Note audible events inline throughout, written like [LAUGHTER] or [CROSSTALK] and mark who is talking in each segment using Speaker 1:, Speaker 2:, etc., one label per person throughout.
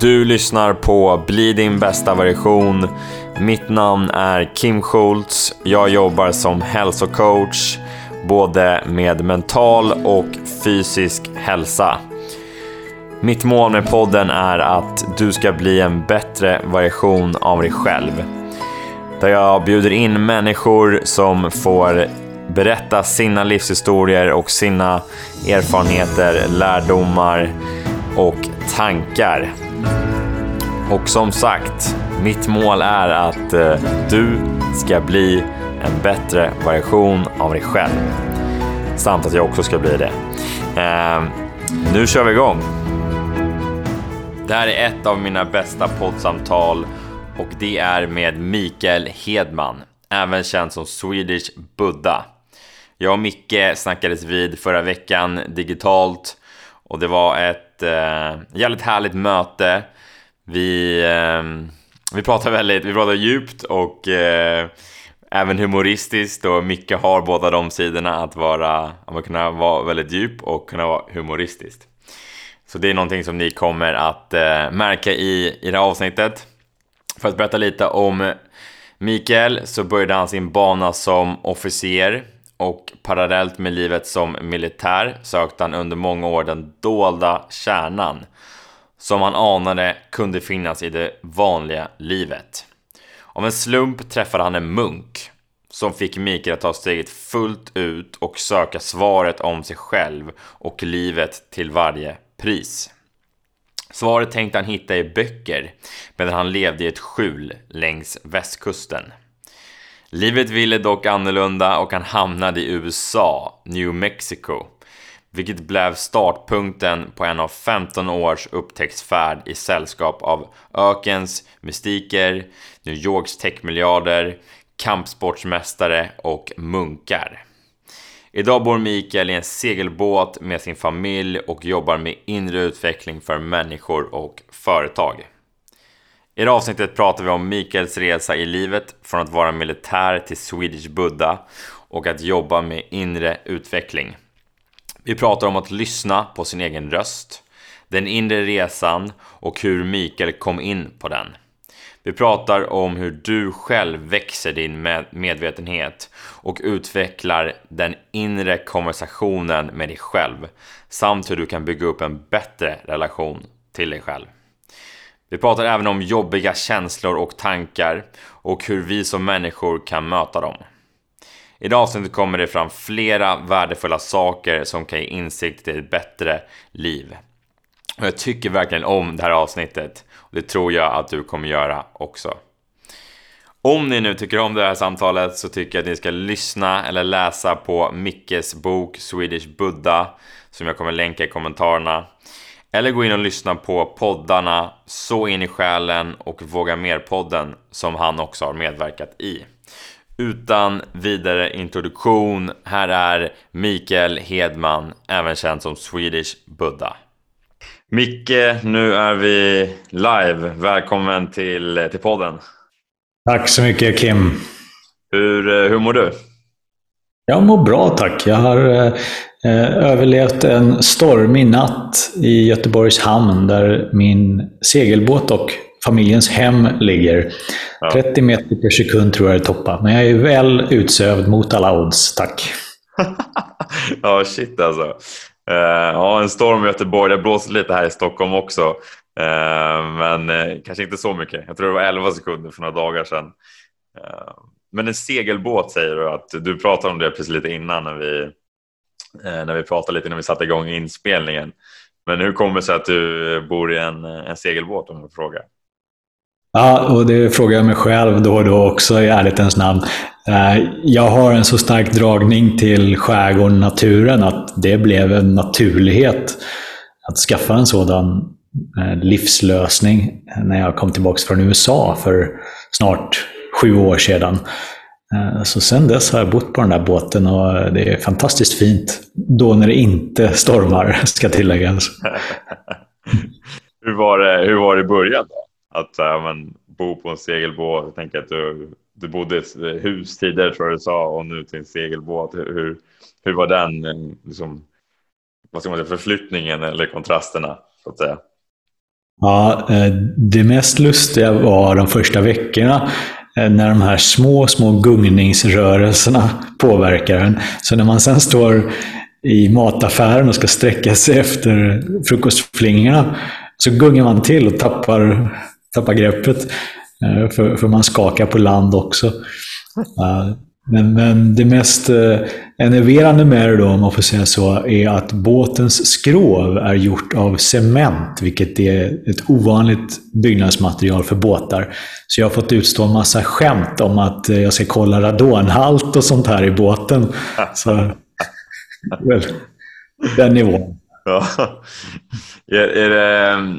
Speaker 1: Du lyssnar på Bli din bästa version. Mitt namn är Kim Schultz. Jag jobbar som hälsocoach både med mental och fysisk hälsa. Mitt mål med podden är att du ska bli en bättre version av dig själv. Där jag bjuder in människor som får berätta sina livshistorier och sina erfarenheter, lärdomar och tankar. Och som sagt, mitt mål är att eh, du ska bli en bättre version av dig själv. Samt att jag också ska bli det. Eh, nu kör vi igång! Det här är ett av mina bästa poddsamtal och det är med Mikael Hedman, även känd som Swedish Buddha. Jag och Micke snackades vid förra veckan digitalt och det var ett eh, jävligt härligt möte. Vi, eh, vi pratar väldigt, vi pratar djupt och eh, även humoristiskt och Micke har båda de sidorna att vara, att kunna vara väldigt djup och kunna vara humoristiskt. Så det är någonting som ni kommer att eh, märka i, i det här avsnittet. För att berätta lite om Mikael så började han sin bana som officer och parallellt med livet som militär sökte han under många år den dolda kärnan som han anade kunde finnas i det vanliga livet. Av en slump träffade han en munk som fick Mikael att ta steget fullt ut och söka svaret om sig själv och livet till varje pris. Svaret tänkte han hitta i böcker medan han levde i ett skjul längs västkusten. Livet ville dock annorlunda och han hamnade i USA, New Mexico, vilket blev startpunkten på en av 15 års upptäcktsfärd i sällskap av ökens mystiker, New Yorks techmiljarder, kampsportsmästare och munkar. Idag bor Mikael i en segelbåt med sin familj och jobbar med inre utveckling för människor och företag. I det avsnittet pratar vi om Mikaels resa i livet från att vara militär till Swedish Buddha och att jobba med inre utveckling. Vi pratar om att lyssna på sin egen röst, den inre resan och hur Mikael kom in på den. Vi pratar om hur du själv växer din medvetenhet och utvecklar den inre konversationen med dig själv samt hur du kan bygga upp en bättre relation till dig själv. Vi pratar även om jobbiga känslor och tankar och hur vi som människor kan möta dem. I det avsnittet kommer det fram flera värdefulla saker som kan ge insikt till ett bättre liv. Och jag tycker verkligen om det här avsnittet. Och det tror jag att du kommer göra också. Om ni nu tycker om det här samtalet så tycker jag att ni ska lyssna eller läsa på Mickes bok Swedish Buddha som jag kommer länka i kommentarerna. Eller gå in och lyssna på poddarna Så in i själen och Våga mer-podden som han också har medverkat i. Utan vidare introduktion, här är Mikael Hedman, även känd som Swedish Buddha. Micke, nu är vi live. Välkommen till, till podden.
Speaker 2: Tack så mycket Kim.
Speaker 1: Hur, eh, hur mår du?
Speaker 2: Jag mår bra tack. Jag har eh, överlevt en stormig natt i Göteborgs hamn där min segelbåt och familjens hem ligger. Ja. 30 meter per sekund tror jag det toppar. Men jag är väl utsövd mot alla odds, tack. [LAUGHS]
Speaker 1: ja, shit alltså. Uh, ja, en storm i Göteborg. Det blåser lite här i Stockholm också. Uh, men uh, kanske inte så mycket. Jag tror det var 11 sekunder för några dagar sedan. men en segelbåt säger du att du pratade om det precis lite innan när vi, när vi pratade lite när vi satte igång inspelningen. Men hur kommer det sig att du bor i en, en segelbåt om jag frågar?
Speaker 2: Ja, och det frågar jag mig själv då och då också i ärlighetens namn. Eh, jag har en så stark dragning till skärgården, naturen, att det blev en naturlighet att skaffa en sådan eh, livslösning när jag kom tillbaka från USA för snart sju år sedan. Eh, så sen dess har jag bott på den där båten och det är fantastiskt fint. Då när det inte stormar, ska tilläggas. [LAUGHS]
Speaker 1: hur, var det, hur var det i början? Då? Att äh, men, bo på en segelbåt. Jag tänker att du, du bodde i ett hus tidigare tror jag du sa och nu till en segelbåt. Hur, hur var den liksom, vad ska man säga, förflyttningen eller kontrasterna så att säga?
Speaker 2: Ja, eh, det mest lustiga var de första veckorna eh, när de här små, små gungningsrörelserna påverkar en. Så när man sen står i mataffären och ska sträcka sig efter frukostflingorna så gungar man till och tappar, tappar greppet. Eh, för, för man skakar på land också. Men, men det mest eh, enerverande med det då, om man får säga så, är att båtens skrov är gjort av cement, vilket är ett ovanligt byggnadsmaterial för båtar. Så jag har fått utstå en massa skämt om att eh, jag ska kolla radonhalt och sånt här i båten. [LAUGHS] Så, well, den nivån. Ja.
Speaker 1: Är, är, det,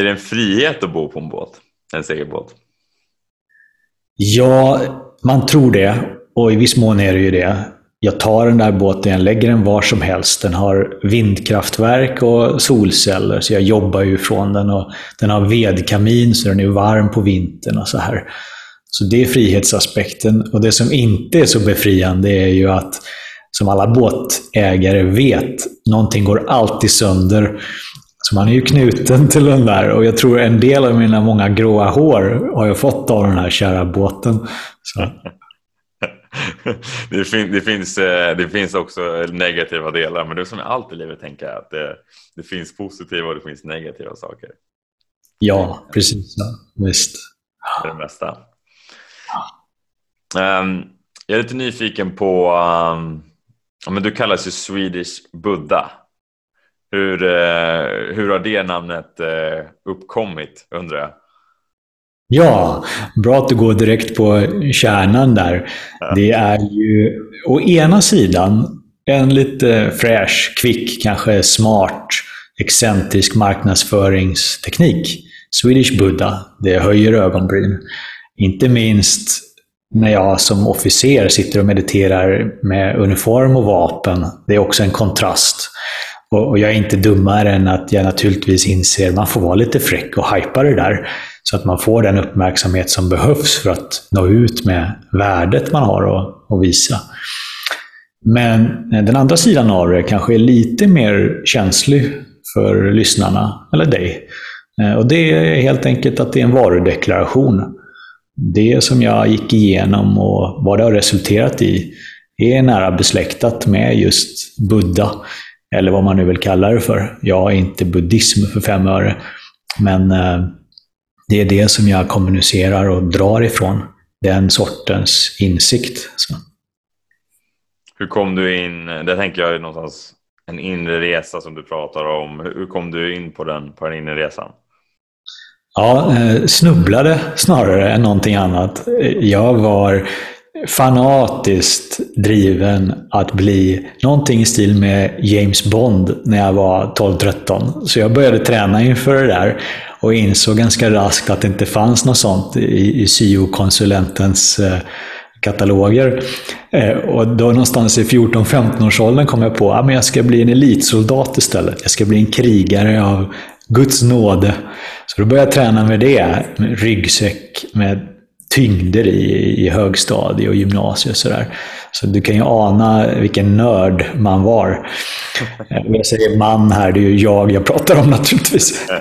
Speaker 1: är det en frihet att bo på en båt? En segelbåt?
Speaker 2: Ja, man tror det. Och i viss mån är det ju det. Jag tar den där båten, jag lägger den var som helst. Den har vindkraftverk och solceller, så jag jobbar ju från den. Och den har vedkamin, så den är varm på vintern och så här. Så det är frihetsaspekten. Och det som inte är så befriande är ju att, som alla båtägare vet, någonting går alltid sönder. Så man är ju knuten [LAUGHS] till den där och jag tror en del av mina många gråa hår har jag fått av den här kära båten. Så. [LAUGHS]
Speaker 1: det, fin det, finns, eh, det finns också negativa delar, men det är som i allt i livet tänker jag att det, det finns positiva och det finns negativa saker.
Speaker 2: Ja, precis. Ja. Visst.
Speaker 1: Det är det mesta. Um, jag är lite nyfiken på, um, men du kallas ju Swedish Buddha. Hur, uh, hur har det namnet uh, uppkommit undrar jag?
Speaker 2: Ja, bra att du går direkt på kärnan där. Det är ju å ena sidan en lite fräsch, kvick, kanske smart, excentrisk marknadsföringsteknik. Swedish Buddha, det höjer ögonbryn. Inte minst när jag som officer sitter och mediterar med uniform och vapen. Det är också en kontrast. Och jag är inte dummare än att jag naturligtvis inser att man får vara lite fräck och hajpa det där. Så att man får den uppmärksamhet som behövs för att nå ut med värdet man har att, visa. Men eh, den andra sidan av det kanske är lite mer känslig för lyssnarna, eller dig. Eh, och det är helt enkelt att det är en varudeklaration. Det som jag gick igenom och vad det har resulterat i är nära besläktat med just Buddha, eller vad man nu vill kalla det för. Jag är inte buddhism för fem öre, men eh, det är det som jag kommunicerar och drar ifrån. Den sortens insikt. Så.
Speaker 1: Hur kom du in, det tänker jag är någonstans en inre resa som du pratar om. Hur kom du in på den, på den inre resan?
Speaker 2: Ja, eh, snubblade snarare än någonting annat. Jag var fanatiskt driven att bli någonting i stil med James Bond när jag var 12-13. Så jag började träna inför det där och insåg ganska raskt att det inte fanns något sånt i, i syo-konsulentens eh, kataloger. Eh, och då någonstans i 14-15-årsåldern kom jag på att ah, jag ska bli en elitsoldat istället. Jag ska bli en krigare av Guds nåde. Så då började jag träna med det, med ryggsäck med tyngder i, i högstadie och gymnasiet. Så, där. så du kan ju ana vilken nörd man var. [LAUGHS] Eh, jag säger man här, det är ju jag jag pratar om naturligtvis. [LAUGHS]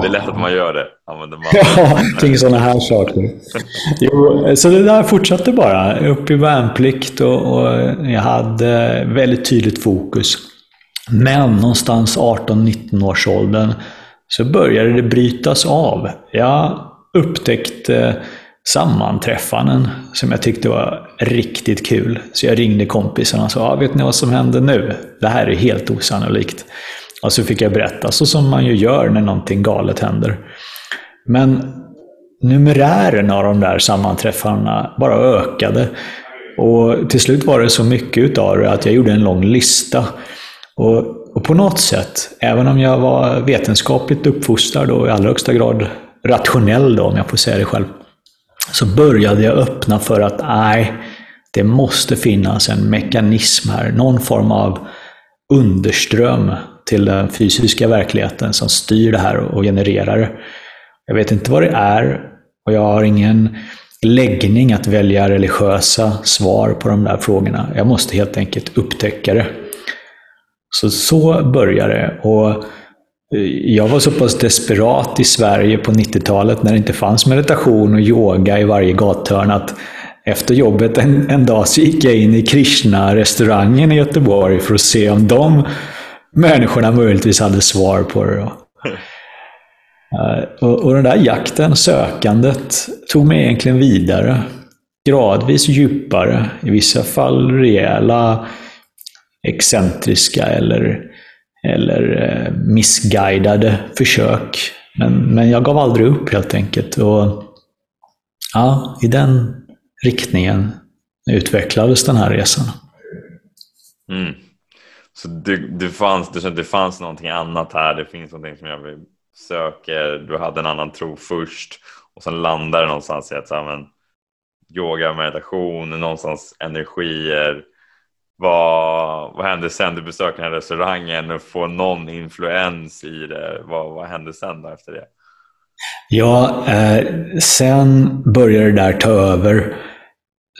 Speaker 1: Det är lätt att man gör det. Använder man.
Speaker 2: Ja, kring sådana här saker. Jo, så det där fortsatte bara. Upp i värnplikt och, och jag hade väldigt tydligt fokus. Men någonstans 18-19 års åldern så började det brytas av. Jag upptäckte sammanträffanden som jag tyckte var riktigt kul. Så jag ringde kompisarna och sa, ah, vet ni vad som händer nu? Det här är helt osannolikt. Och så fick jag berätta, så som man ju gör när någonting galet händer. Men numerären av de där sammanträffarna bara ökade. Och till slut var det så mycket utav det att jag gjorde en lång lista. Och, och på något sätt, även om jag var vetenskapligt uppfostrad och i allra högsta grad rationell då, om jag får säga det själv, så började jag öppna för att nej, det måste finnas en mekanism här, någon form av underström till den fysiska verkligheten som styr det här och genererar det. Jag vet inte vad det är och jag har ingen läggning att välja religiösa svar på de där frågorna. Jag måste helt enkelt upptäcka det. Så så börjar det. Och Eh, jag var så pass desperat i Sverige på 90-talet när det inte fanns meditation och yoga i varje gathörn att efter jobbet en, en dag så gick jag in i Krishna-restaurangen i Göteborg för att se om de människorna möjligtvis hade svar på det. Då. Eh, och, och den där jakten, sökandet, tog mig egentligen vidare. Gradvis djupare, i vissa fall rejäla, excentriska eller, eller eh, missguidade försök. Men, men jag gav aldrig upp helt enkelt. Och ja, I den riktningen utvecklades den här resan.
Speaker 1: Mm. Så det, det, fanns, det, det fanns någonting annat här, det finns någonting som jag söker, du hade en annan tro först och sen landar det någonstans i att så här, men, yoga, meditation, någonstans energier. Vad, vad hände sen du besökte den här restaurangen och får någon influens i det? Vad, vad hände sen då efter det?
Speaker 2: Ja, eh, sen började det där ta över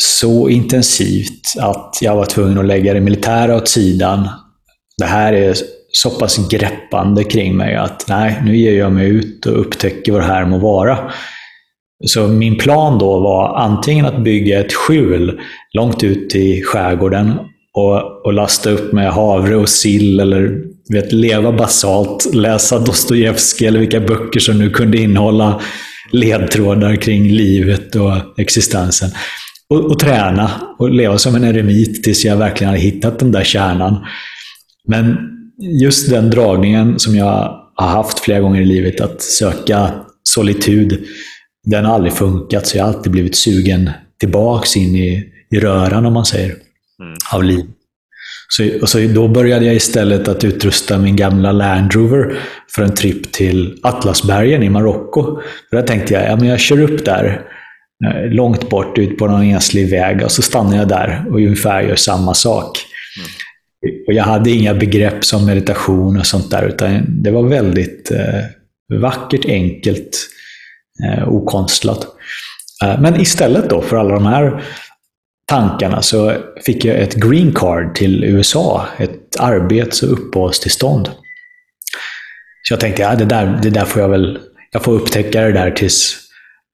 Speaker 2: så intensivt att jag var tvungen att lägga det militära åt sidan. Det här är så pass greppande kring mig att nej, nu ger jag mig ut och upptäcker vad det här må vara. Så min plan då var antingen att bygga ett skjul långt ut i skärgården och, och lasta upp med havre och sill eller vet, leva basalt, läsa Dostojevskij eller vilka böcker som nu kunde innehålla ledtrådar kring livet och existensen. Och, och träna och leva som en eremit tills jag verkligen hade hittat den där kärnan. Men just den dragningen som jag har haft flera gånger i livet, att söka solitud, den har aldrig funkat. Så jag har alltid blivit sugen tillbaks in i, i röran, om man säger, mm. av liv. Så, och så då började jag istället att utrusta min gamla Land Rover för en tripp till Atlasbergen i Marocko. Där tänkte jag, ja, men jag kör upp där, eh, långt bort ut på någon enslig väg, och så stannar jag där och ungefär gör samma sak. Mm. Och jag hade inga begrepp som meditation och sånt där, utan det var väldigt eh, vackert, enkelt, eh, okonstlat. Eh, men istället då för alla de här tankarna så fick jag ett green card till USA, ett arbets och uppehållstillstånd. Så jag tänkte, ja, det, där, det där får jag väl, jag får upptäcka det där tills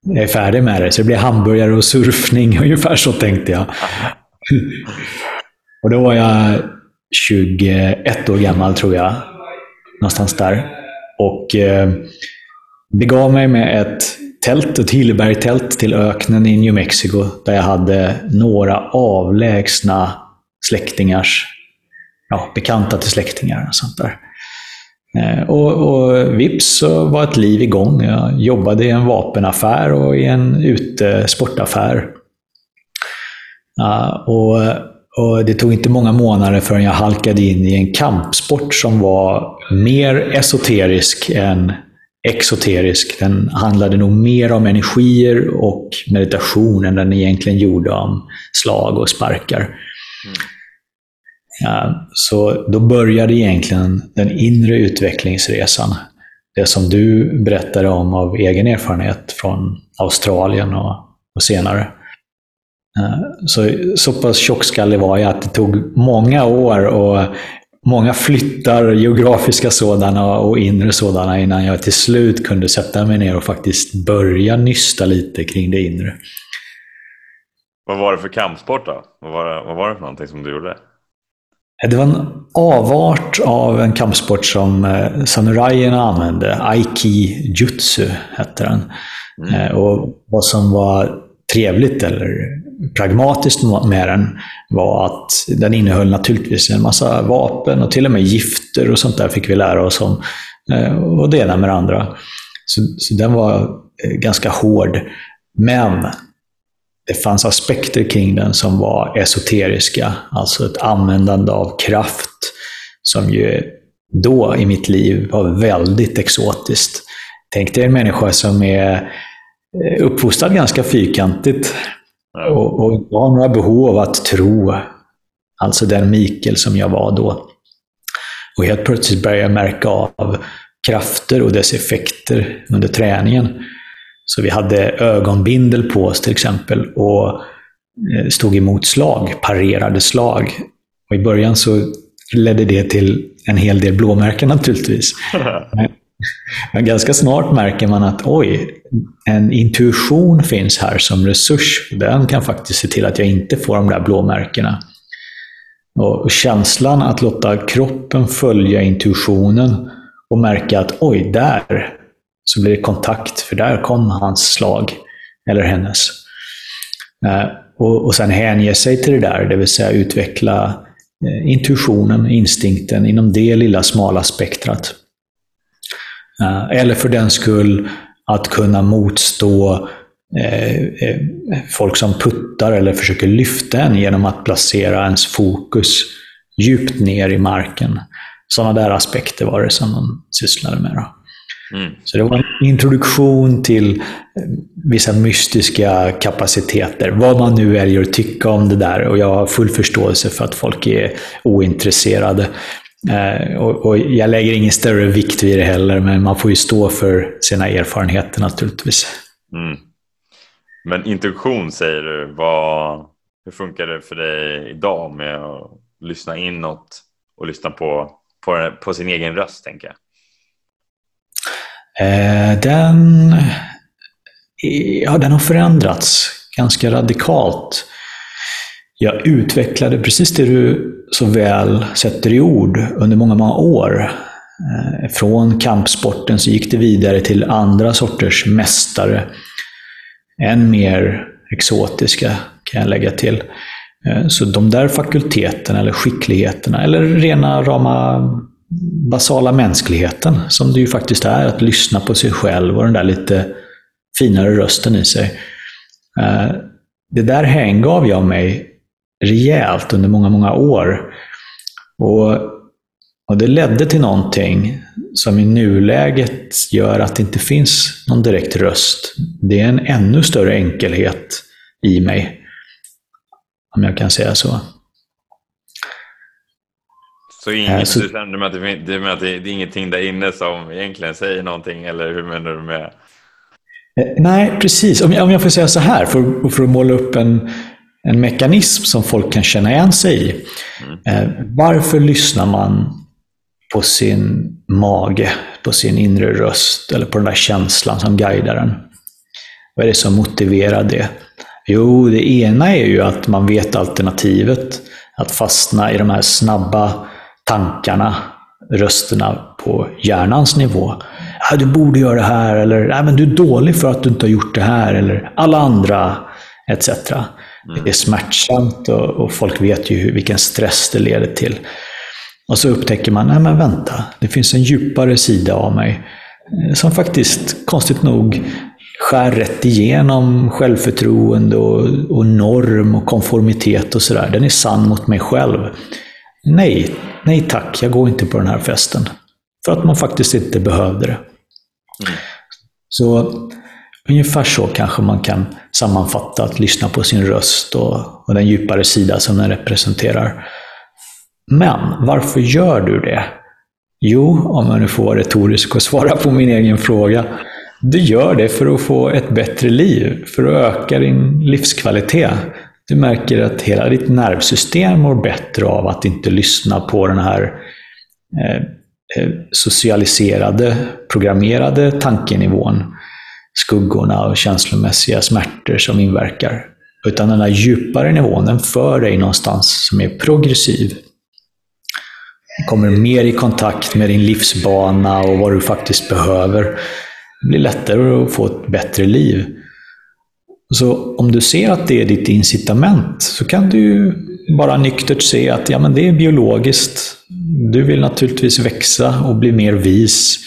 Speaker 2: jag är färdig med det. Så det blir hamburgare och surfning, [LAUGHS] ungefär så tänkte jag. Och då var jag 21 år gammal tror jag. Någonstans där. Och eh, begav mig med ett tält, ett Hilleberg-tält till öknen i New Mexico där jag hade några avlägsna släktingars, ja, bekanta till släktingar och sånt där. Eh, och, och vips så var ett liv igång. Jag jobbade i en vapenaffär och i en utesportaffär. Eh, och och det tog inte många månader förrän jag halkade in i en kampsport som var mer esoterisk än exoterisk. Den handlade nog mer om energier och meditation än den egentligen gjorde om slag och sparkar. Mm. Ja, så då började egentligen den inre utvecklingsresan. Det som du berättade om av egen erfarenhet från Australien och, och senare. Så, så pass tjockskallig var jag att det tog många år att många flyttar, geografiska sådana och inre sådana, innan jag till slut kunde sätta mig ner och faktiskt börja nysta lite kring det inre.
Speaker 1: Vad var det för kampsport då? Vad var det, vad var det för någonting som du gjorde?
Speaker 2: Eh, det var en avart av en kampsport som eh, samurajerna använde. Aiki Jutsu hette den. Mm. Och vad som var trevligt eller pragmatiskt med den var att den innehöll naturligtvis en massa vapen och till och med gifter och sånt där fick vi lära oss om. Eh, och det ena med det andra. Så, så den var eh, ganska hård. Men det fanns aspekter kring den som var esoteriska. Alltså ett användande av kraft som ju då i mitt liv var väldigt exotiskt. Tänk dig en människa som är eh, uppfostrad ganska fyrkantigt och, och jag har några behov av att tro, alltså den Mikael som jag var då. Och helt plötsligt började jag märka av krafter och dess effekter under träningen. Så vi hade ögonbindel på oss till exempel och eh, stod emot slag, parerade slag. Och I början så ledde det till en hel del blåmärken naturligtvis. [LAUGHS] Men ganska snart märker man att oj, en intuition finns här som resurs. Den kan faktiskt se till att jag inte får de där blåmärkena. Och känslan att låta kroppen följa intuitionen och märka att oj, där så blir det kontakt, för där kom hans slag, eller hennes. Eh, och, och sen hänge sig till det där, det vill säga utveckla eh, intuitionen, instinkten inom det lilla smala spektrat. Eh, eller för den skull att kunna motstå folk som puttar eller försöker lyfta en genom att placera ens fokus djupt ner i marken. Sådana där aspekter var det som de sysslade med. Mm. Så det var en introduktion till eh, vissa mystiska kapaciteter. Vad man nu väljer att tycka om det där. Och jag har full förståelse för att folk är ointresserade. Eh, och, och, jag lägger ingen större vikt vid det heller, men man får ju stå för sina erfarenheter naturligtvis. Mm.
Speaker 1: Men introduktion säger du. Vad, hur funkar det för dig idag med att lyssna inåt och lyssna på, på, på sin egen röst, tänker jag?
Speaker 2: Eh, den, ja, den har förändrats ganska radikalt. Jag utvecklade precis det du så väl sätter i ord under många, många år. Eh, från kampsporten så gick det vidare till andra sorters mästare. Än mer exotiska kan jag lägga till. Eh, så de där fakulteterna eller skickligheterna eller rena rama basala mänskligheten som det ju faktiskt är, att lyssna på sig själv och den där lite finare rösten i sig. Eh, det där hängav jag mig rejält under många, många år. Och, och det ledde till någonting som i nuläget gör att det inte finns någon direkt röst. Det är en ännu större enkelhet i mig, om jag kan säga så.
Speaker 1: Så, inget, så... du med att, det, med att det, det är ingenting där inne som egentligen säger någonting, eller hur menar du med?
Speaker 2: Eh, nej, precis. Om jag, om jag får säga så här, för, för att måla upp en, en mekanism som folk kan känna igen sig i. Mm. Eh, varför lyssnar man på sin mage, på sin inre röst eller på den där känslan som guidar en? Vad är det som motiverar det? Jo, det ena är ju att man vet alternativet. Att fastna i de här snabba tankarna, rösterna på hjärnans nivå. Ja, du borde göra det här, eller Nej, men du är dålig för att du inte har gjort det här, eller alla andra, etc. Mm. Det är smärtsamt och, och, folk vet ju hur, vilken stress det leder till. Och så upptäcker man, nej men vänta, det finns en djupare sida av mig eh, som faktiskt, konstigt nog, skär rätt igenom självförtroende och, och norm och konformitet och sådär. Den är sann mot mig själv. Nej, nej tack, jag går inte på den här festen. För att man faktiskt inte behövde det. Mm. Så ungefär så kanske man kan sammanfatta att lyssna på sin röst och, och den djupare sida som den representerar. Men varför gör du det? Jo, om jag nu får vara retorisk och svara på min egen fråga. Du gör det för att få ett bättre liv, för att öka din livskvalitet. Du märker att hela ditt nervsystem mår bättre av att inte lyssna på den här eh, eh socialiserade, programmerade tankenivån. Skuggorna och känslomässiga smärtor som inverkar. Utan den här djupare nivån, den för dig någonstans som är progressiv. Du kommer mer i kontakt med din livsbana och vad du faktiskt behöver. Det blir lättare att få ett bättre liv. Så om du ser att det är ditt incitament så kan du bara nyktert se att ja, men det är biologiskt. Du vill naturligtvis växa och bli mer vis,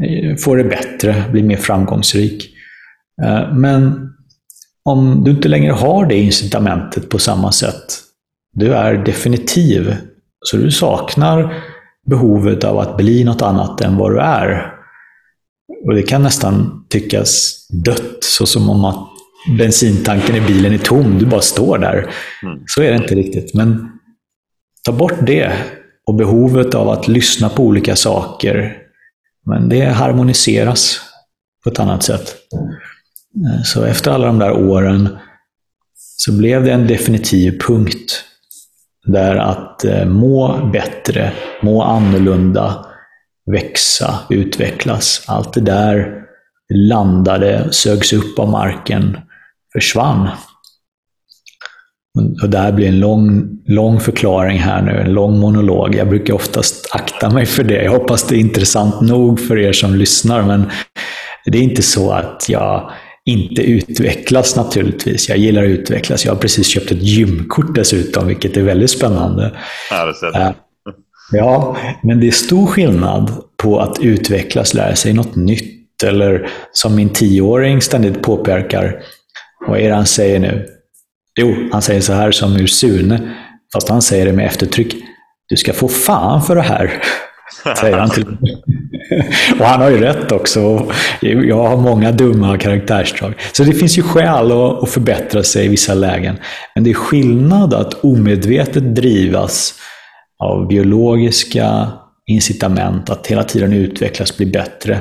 Speaker 2: eh, få det bättre, bli mer framgångsrik. Eh, men om du inte längre har det incitamentet på samma sätt, du är definitiv, så du saknar behovet av att bli något annat än vad du är. Och det kan nästan tyckas dött, så som om att bensintanken i bilen är tom, du bara står där. Mm. Så är det inte riktigt. Men ta bort det och behovet av att lyssna på olika saker. Men det harmoniseras på ett annat sätt. Eh, så efter alla de där åren så blev det en definitiv punkt Där att eh, må bättre, må annorlunda, växa, utvecklas. Allt det där landade, sögs upp av marken, försvann. Och det här blir en lång, lång förklaring här nu, en lång monolog. Jag brukar oftast akta mig för det. Jag hoppas det är intressant nog för er som lyssnar, men det är inte så att jag inte utvecklas naturligtvis. Jag gillar att utvecklas. Jag har precis köpt ett gymkort dessutom, vilket är väldigt spännande.
Speaker 1: Ja,
Speaker 2: ja, men det är stor skillnad på att utvecklas, lära sig något nytt, eller som min tioåring ständigt påpekar, vad är det han säger nu? Jo, han säger så här som ur Sune, fast han säger det med eftertryck. Du ska få fan för det här, [LAUGHS] säger han till [LAUGHS] Och han har ju rätt också. Jag har många dumma karaktärsdrag. Så det finns ju skäl att förbättra sig i vissa lägen. Men det är skillnad att omedvetet drivas av biologiska incitament att hela tiden utvecklas, bli bättre.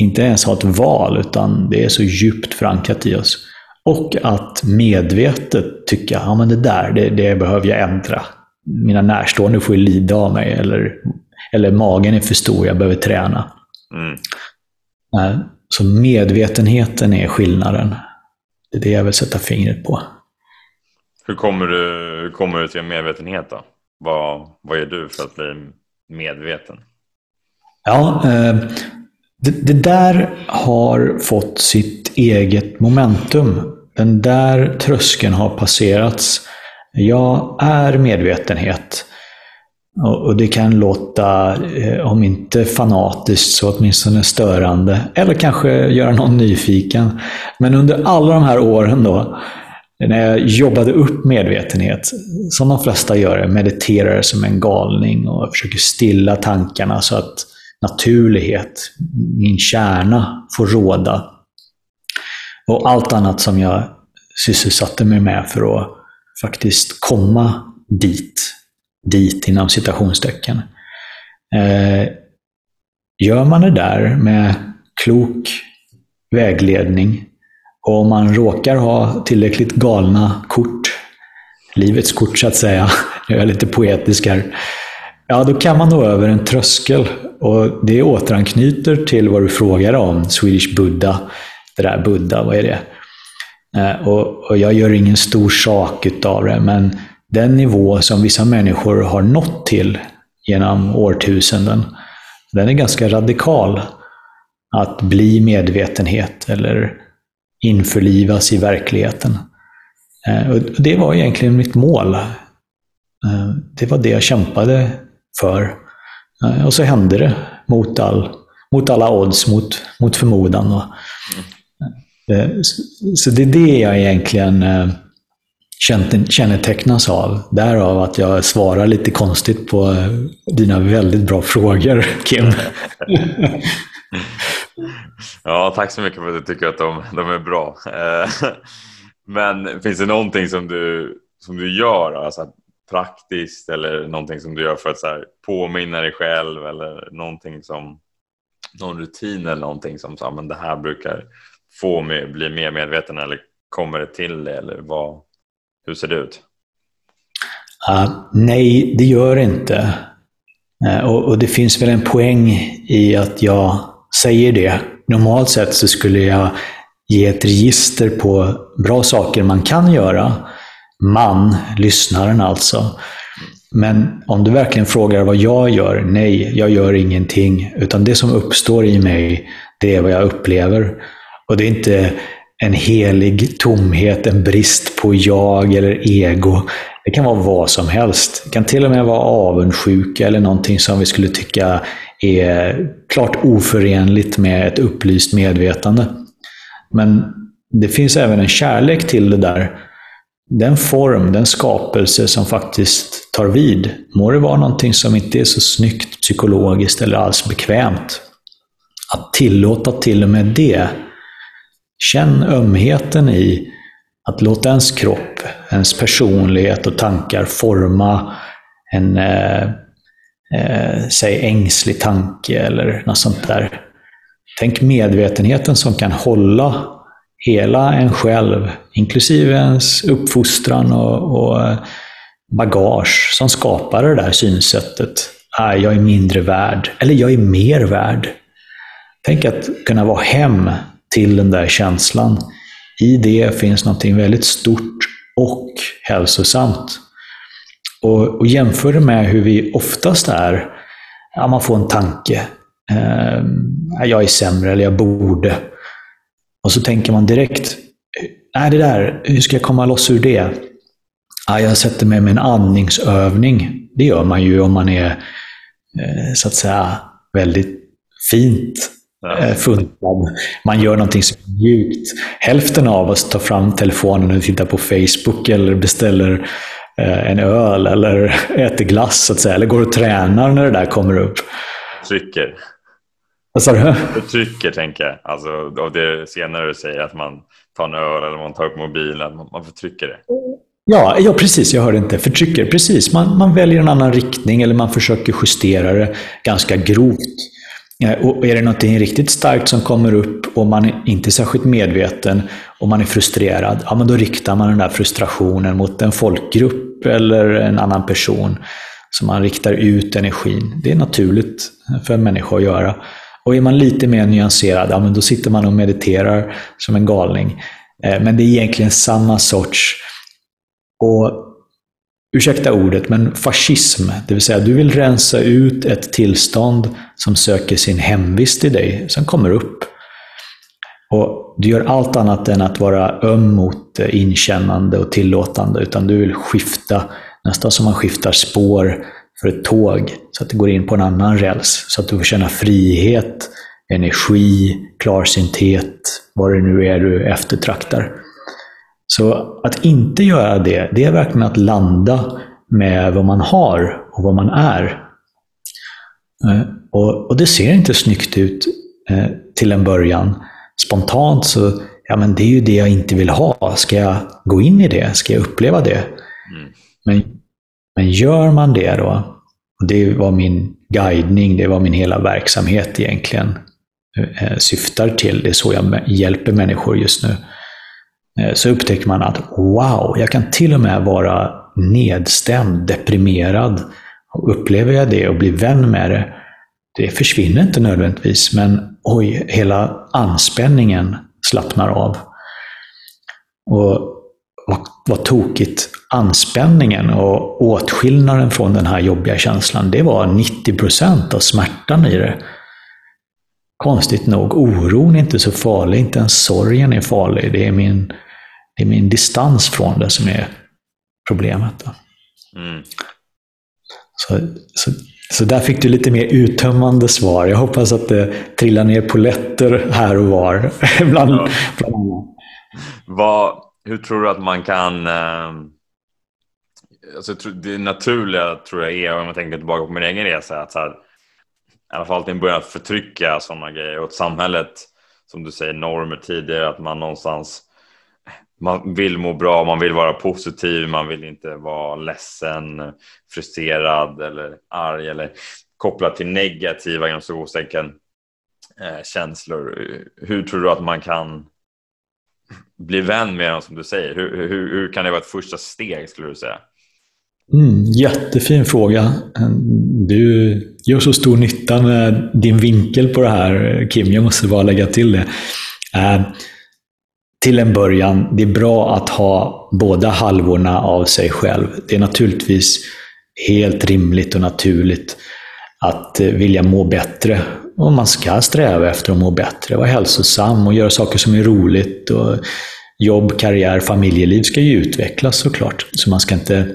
Speaker 2: Inte ens ha ett val, utan det är så djupt förankrat i oss. Och att medvetet tycka, ja men det där, det, det behöver jag ändra. Mina närstående får ju lida av mig, eller, eller magen är för stor, jag behöver träna. Mm. Så medvetenheten är skillnaden. Det är det jag vill sätta fingret på.
Speaker 1: Hur kommer du, hur kommer du till medvetenhet då? Vad, vad gör du för att bli medveten?
Speaker 2: Ja, eh, det, det, där har fått sitt eget momentum. Den där tröskeln har passerats. Jag är medvetenhet. Och det kan låta, eh, om inte fanatiskt, så åtminstone störande. Eller kanske göra någon nyfiken. Men under alla de här åren då, när jag jobbade upp medvetenhet, som de flesta gör, mediterar som en galning och försöker stilla tankarna så att naturlighet, min kärna, får råda. Och allt annat som jag sysselsatte mig med för att faktiskt komma dit, dit inom citationstecken. Eh, gör man det där med klok vägledning och om man råkar ha tillräckligt galna kort, livets kort så att säga, [LAUGHS] nu är jag lite poetisk här, ja då kan man nå över en tröskel. Och det återanknyter till vad du frågade om, Swedish Buddha. Det där Buddha, vad är det? Eh, och, och jag gör ingen stor sak utav det, men den nivå som vissa människor har nått till genom årtusenden, den är ganska radikal. Att bli medvetenhet eller införlivas i verkligheten. Eh, och det var egentligen mitt mål. Eh, det var det jag kämpade för. Eh, och så hände det mot, all, mot alla odds, mot, mot förmodan. Eh, så det är det jag egentligen eh, kännetecknas av. Därav att jag svarar lite konstigt på eh, dina väldigt bra frågor, [LAUGHS] Kim.
Speaker 1: Ja, tack så mycket för att du tycker att de, de är bra. [LAUGHS] Men finns det någonting som du, som du gör, alltså praktiskt eller någonting som du gör för att så här, påminna dig själv eller någonting som någon rutin eller någonting som så men det här brukar få mig bli mer medveten eller kommer det till det eller vad, hur ser det ut?
Speaker 2: Uh, nej, det gör det inte. Uh, och, och, det finns väl en poäng i att jag säger det. Normalt sett så skulle jag ge ett register på bra saker man kan göra. Man, lyssnaren alltså. Men om du verkligen frågar vad jag gör? Nej, jag gör ingenting. Utan det som uppstår i mig, det är vad jag upplever. Och det är inte en helig tomhet, en brist på jag eller ego. Det kan vara vad som helst. Det kan till och med vara avundsjuka eller någonting som vi skulle tycka är klart oförenligt med ett upplyst medvetande. Men det finns även en kärlek till det där. Den form, den skapelse som faktiskt tar vid. Må det vara någonting som inte är så snyggt psykologiskt eller alls bekvämt. Att tillåta till och med det Känn ömheten i att låta ens kropp, ens personlighet och tankar forma en, eh, eh, säg ängslig tanke eller något sånt där. Tänk medvetenheten som kan hålla hela en själv, inklusive ens uppfostran och, och eh, bagage som skapar det där synsättet. Ah, jag är mindre värd, eller jag är mer värd. Tänk att kunna vara hem till den där känslan. I det finns något väldigt stort och hälsosamt. Och, och jämför det med hur vi oftast är. Ja, man får en tanke. Eh, jag är sämre eller jag borde. Och så tänker man direkt, nej det där, hur ska jag komma loss ur det? Ja, jag sätter mig med en andningsövning. Det gör man ju om man är eh, så att säga väldigt fint eh, funtad. Man gör någonting som är mjukt. Hälften av oss tar fram telefonen och tittar på Facebook eller beställer eh, en öl eller [LAUGHS] äter glass, så att säga. Eller går och tränar när det där kommer upp.
Speaker 1: Trycker.
Speaker 2: Vad sa du?
Speaker 1: Trycker, tänker jag. Alltså, av det senare du säger, att man tar en öl eller man tar upp mobilen. Man, man förtrycker det.
Speaker 2: Ja, ja, precis. Jag hörde inte. Förtrycker. Precis. Man, man väljer en annan riktning eller man försöker justera det ganska grovt. Eh, och är det någonting riktigt starkt som kommer upp och man inte är särskilt medveten och man är frustrerad, ja men då riktar man den där frustrationen mot en folkgrupp eller en annan person. Så man riktar ut energin. Det är naturligt för en människa att göra. Och är man lite mer nyanserad, ja men då sitter man och mediterar som en galning. Eh, men det är egentligen samma sorts, och ursäkta ordet, men fascism. Det vill säga, du vill rensa ut ett tillstånd som söker sin hemvist i dig, som kommer upp. Och du gör allt annat än att vara öm mot inkännande och tillåtande, utan du vill skifta, nästan som man skiftar spår för ett tåg, så att det går in på en annan räls, så att du får känna frihet, energi, klarsynthet, vad det nu är du eftertraktar. Så att inte göra det, det är verkligen att landa med vad man har och vad man är. Eh, och, och det ser inte snyggt ut eh, till en början. Spontant så, ja men det är ju det jag inte vill ha. Ska jag gå in i det? Ska jag uppleva det? Mm. Men, men gör man det då, och det var min guidning, det var min hela verksamhet egentligen eh, syftar till. Det är så jag hjälper människor just nu. Eh, så upptäcker man att wow, jag kan till och med vara nedstämd, deprimerad. Och upplever jag det och blir vän med det, det försvinner inte nödvändigtvis, men oj, hela anspänningen slappnar av. Och vad, vad tokigt. Anspänningen och åtskillnaden från den här jobbiga känslan, det var 90 procent av smärtan i det. Konstigt nog, oron är inte så farlig, inte ens sorgen är farlig. Det är min det är min distans från det som är problemet. Mm. Så, så, så där fick du lite mer uttömmande svar. Jag hoppas att det trillar ner poletter här och var. [LAUGHS] bland, ja. bland
Speaker 1: Vad, hur tror du att man kan... Eh, alltså, det naturliga tror jag är, om jag tänker tillbaka på min egen resa, att så här, i alla fall till en början förtrycka sådana grejer. Och samhället, som du säger, normer tidigare, att man någonstans man vill må bra, man vill vara positiv, man vill inte vara ledsen, frustrerad eller arg eller kopplad till negativa inom eh, känslor. Hur tror du att man kan bli vän med dem som du säger? Hur, hur, hur kan det vara ett första steg skulle du säga?
Speaker 2: Mm, jättefin fråga. Du gör så stor nytta med din vinkel på det här, Kim. Jag måste bara lägga till det. Eh, till en början, det är bra att ha båda halvorna av sig själv. Det är naturligtvis helt rimligt och naturligt att eh, vilja må bättre. Och man ska sträva efter att må bättre, vara hälsosam och göra saker som är roligt. Och jobb, karriär, familjeliv ska ju utvecklas såklart. Så man ska inte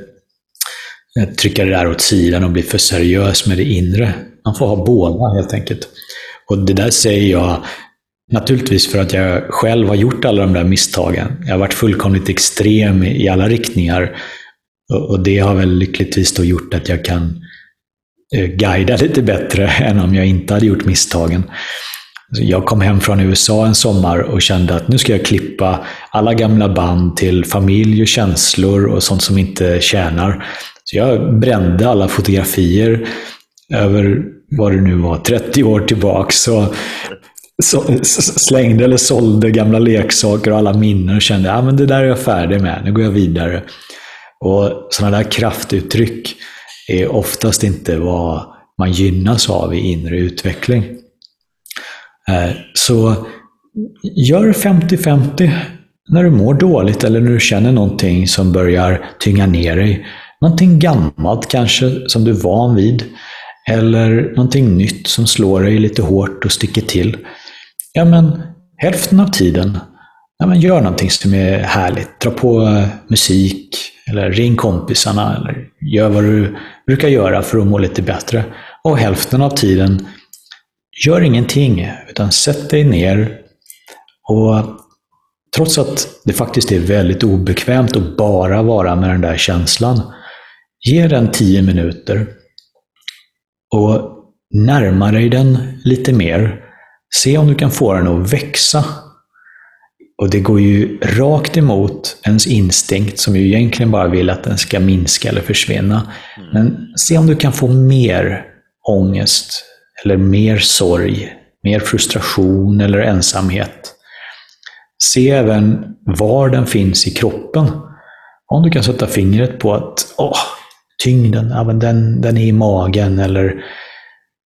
Speaker 2: eh, trycka det där åt sidan och bli för seriös med det inre. Man får ha båda helt enkelt. Och det där säger jag Naturligtvis för att jag själv har gjort alla de där misstagen. Jag har varit fullkomligt extrem i alla riktningar. Och det har väl lyckligtvis då gjort att jag kan eh, guida lite bättre [LAUGHS] än om jag inte hade gjort misstagen. Jag kom hem från USA en sommar och kände att nu ska jag klippa alla gamla band till familj och känslor och sånt som inte tjänar. Så jag brände alla fotografier över vad det nu var, 30 år tillbaks så, slängde eller sålde gamla leksaker och alla minnen och kände att ah, det där är jag färdig med, nu går jag vidare. Och sådana där kraftuttryck är oftast inte vad man gynnas av i inre utveckling. Eh, så gör 50-50 när du mår dåligt eller när du känner någonting som börjar tynga ner dig. Någonting gammalt kanske som du är van vid. Eller någonting nytt som slår dig lite hårt och sticker till. Ja, men hälften av tiden, ja, men gör någonting som är härligt. Dra på eh, musik, eller ring kompisarna, eller gör vad du brukar göra för att må lite bättre. Och hälften av tiden, gör ingenting, utan sätt dig ner och trots att det faktiskt är väldigt obekvämt att bara vara med den där känslan, ge den tio minuter och närma dig den lite mer. Se om du kan få den att växa. Och det går ju rakt emot ens instinkt som ju egentligen bara vill att den ska minska eller försvinna. Mm. Men se om du kan få mer ångest, eller mer sorg, mer frustration eller ensamhet. Se även var den finns i kroppen. Om du kan sätta fingret på att åh, tyngden, ja, den, den är i magen eller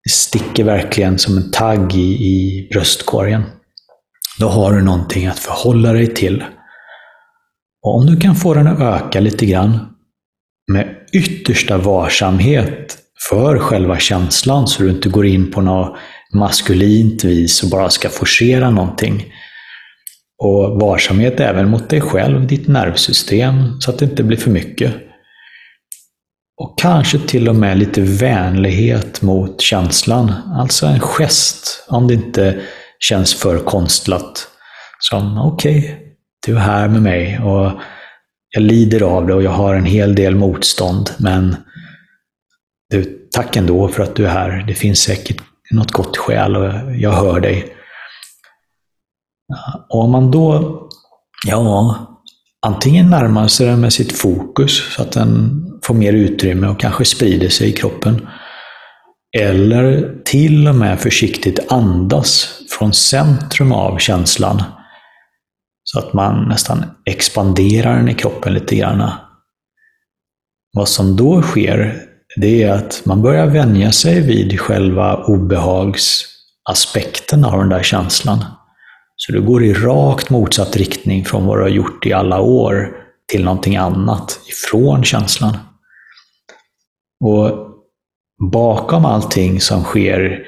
Speaker 2: det sticker verkligen som en tagg i, i bröstkorgen. Då har du någonting att förhålla dig till. Och om du kan få den att öka lite grann med yttersta varsamhet för själva känslan så du inte går in på något maskulint vis och bara ska forcera någonting. Och varsamhet även mot dig själv, ditt nervsystem, så att det inte blir för mycket. Och kanske till och med lite vänlighet mot känslan. Alltså en gest, om det inte känns för konstlat. Som, okej, okay, du är här med mig och jag lider av det och jag har en hel del motstånd, men du, tack ändå för att du är här. Det finns säkert något gott skäl och jag hör dig. Och om man då, ja, antingen närmar sig den med sitt fokus så att den får mer utrymme och kanske sprider sig i kroppen. Eller till och med försiktigt andas från centrum av känslan. Så att man nästan expanderar den i kroppen lite grann. Vad som då sker, det är att man börjar vänja sig vid själva obehagsaspekten av den där känslan. Så du går i rakt motsatt riktning från vad du har gjort i alla år till någonting annat, ifrån känslan. Och bakom allting som sker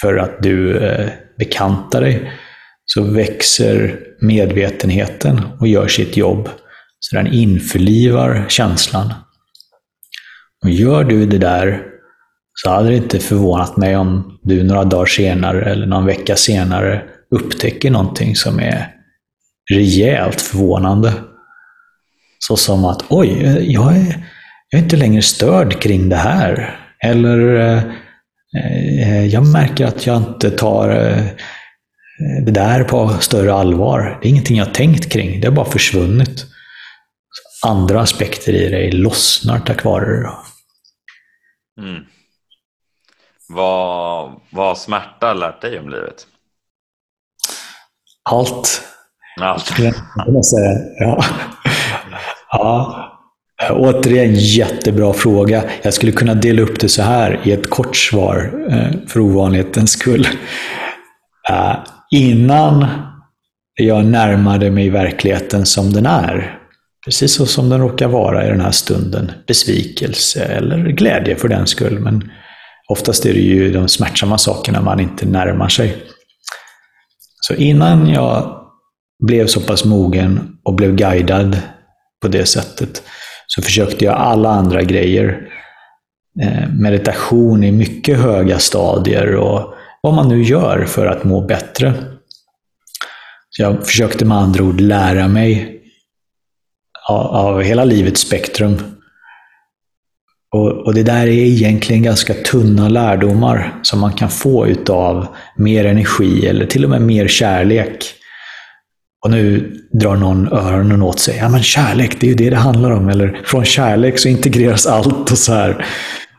Speaker 2: för att du eh, bekantar dig, så växer medvetenheten och gör sitt jobb. Så den införlivar känslan. Och gör du det där så hade det inte förvånat mig om du några dagar senare eller någon vecka senare upptäcker någonting som är rejält förvånande. Så som att oj, jag är, jag är inte längre störd kring det här. Eller eh, jag märker att jag inte tar eh, det där på större allvar. Det är ingenting jag tänkt kring, det har bara försvunnit. Andra aspekter i dig lossnar tack vare det. Mm.
Speaker 1: Vad har smärta lärt dig om livet?
Speaker 2: Allt.
Speaker 1: Allt.
Speaker 2: Ja. ja. Eh, återigen, jättebra fråga. Jag skulle kunna dela upp det så här i ett kort svar, eh, för ovanlighetens skull. Eh, innan jag närmade mig verkligheten som den är, precis så som den råkar vara i den här stunden, besvikelse eller glädje för den skull, men oftast är det ju de smärtsamma sakerna man inte närmar sig. Så innan jag blev så pass mogen och blev guidad på det sättet så försökte jag alla andra grejer. Eh, meditation i mycket höga stadier och vad man nu gör för att må bättre. Så jag försökte med andra ord lära mig av hela livets spektrum och, och, det där är egentligen ganska tunna lärdomar som man kan få utav mer energi eller till och med mer kärlek. Och nu drar någon öronen åt sig. Ja, men kärlek, det är ju det det handlar om. Eller från kärlek så integreras allt och så här.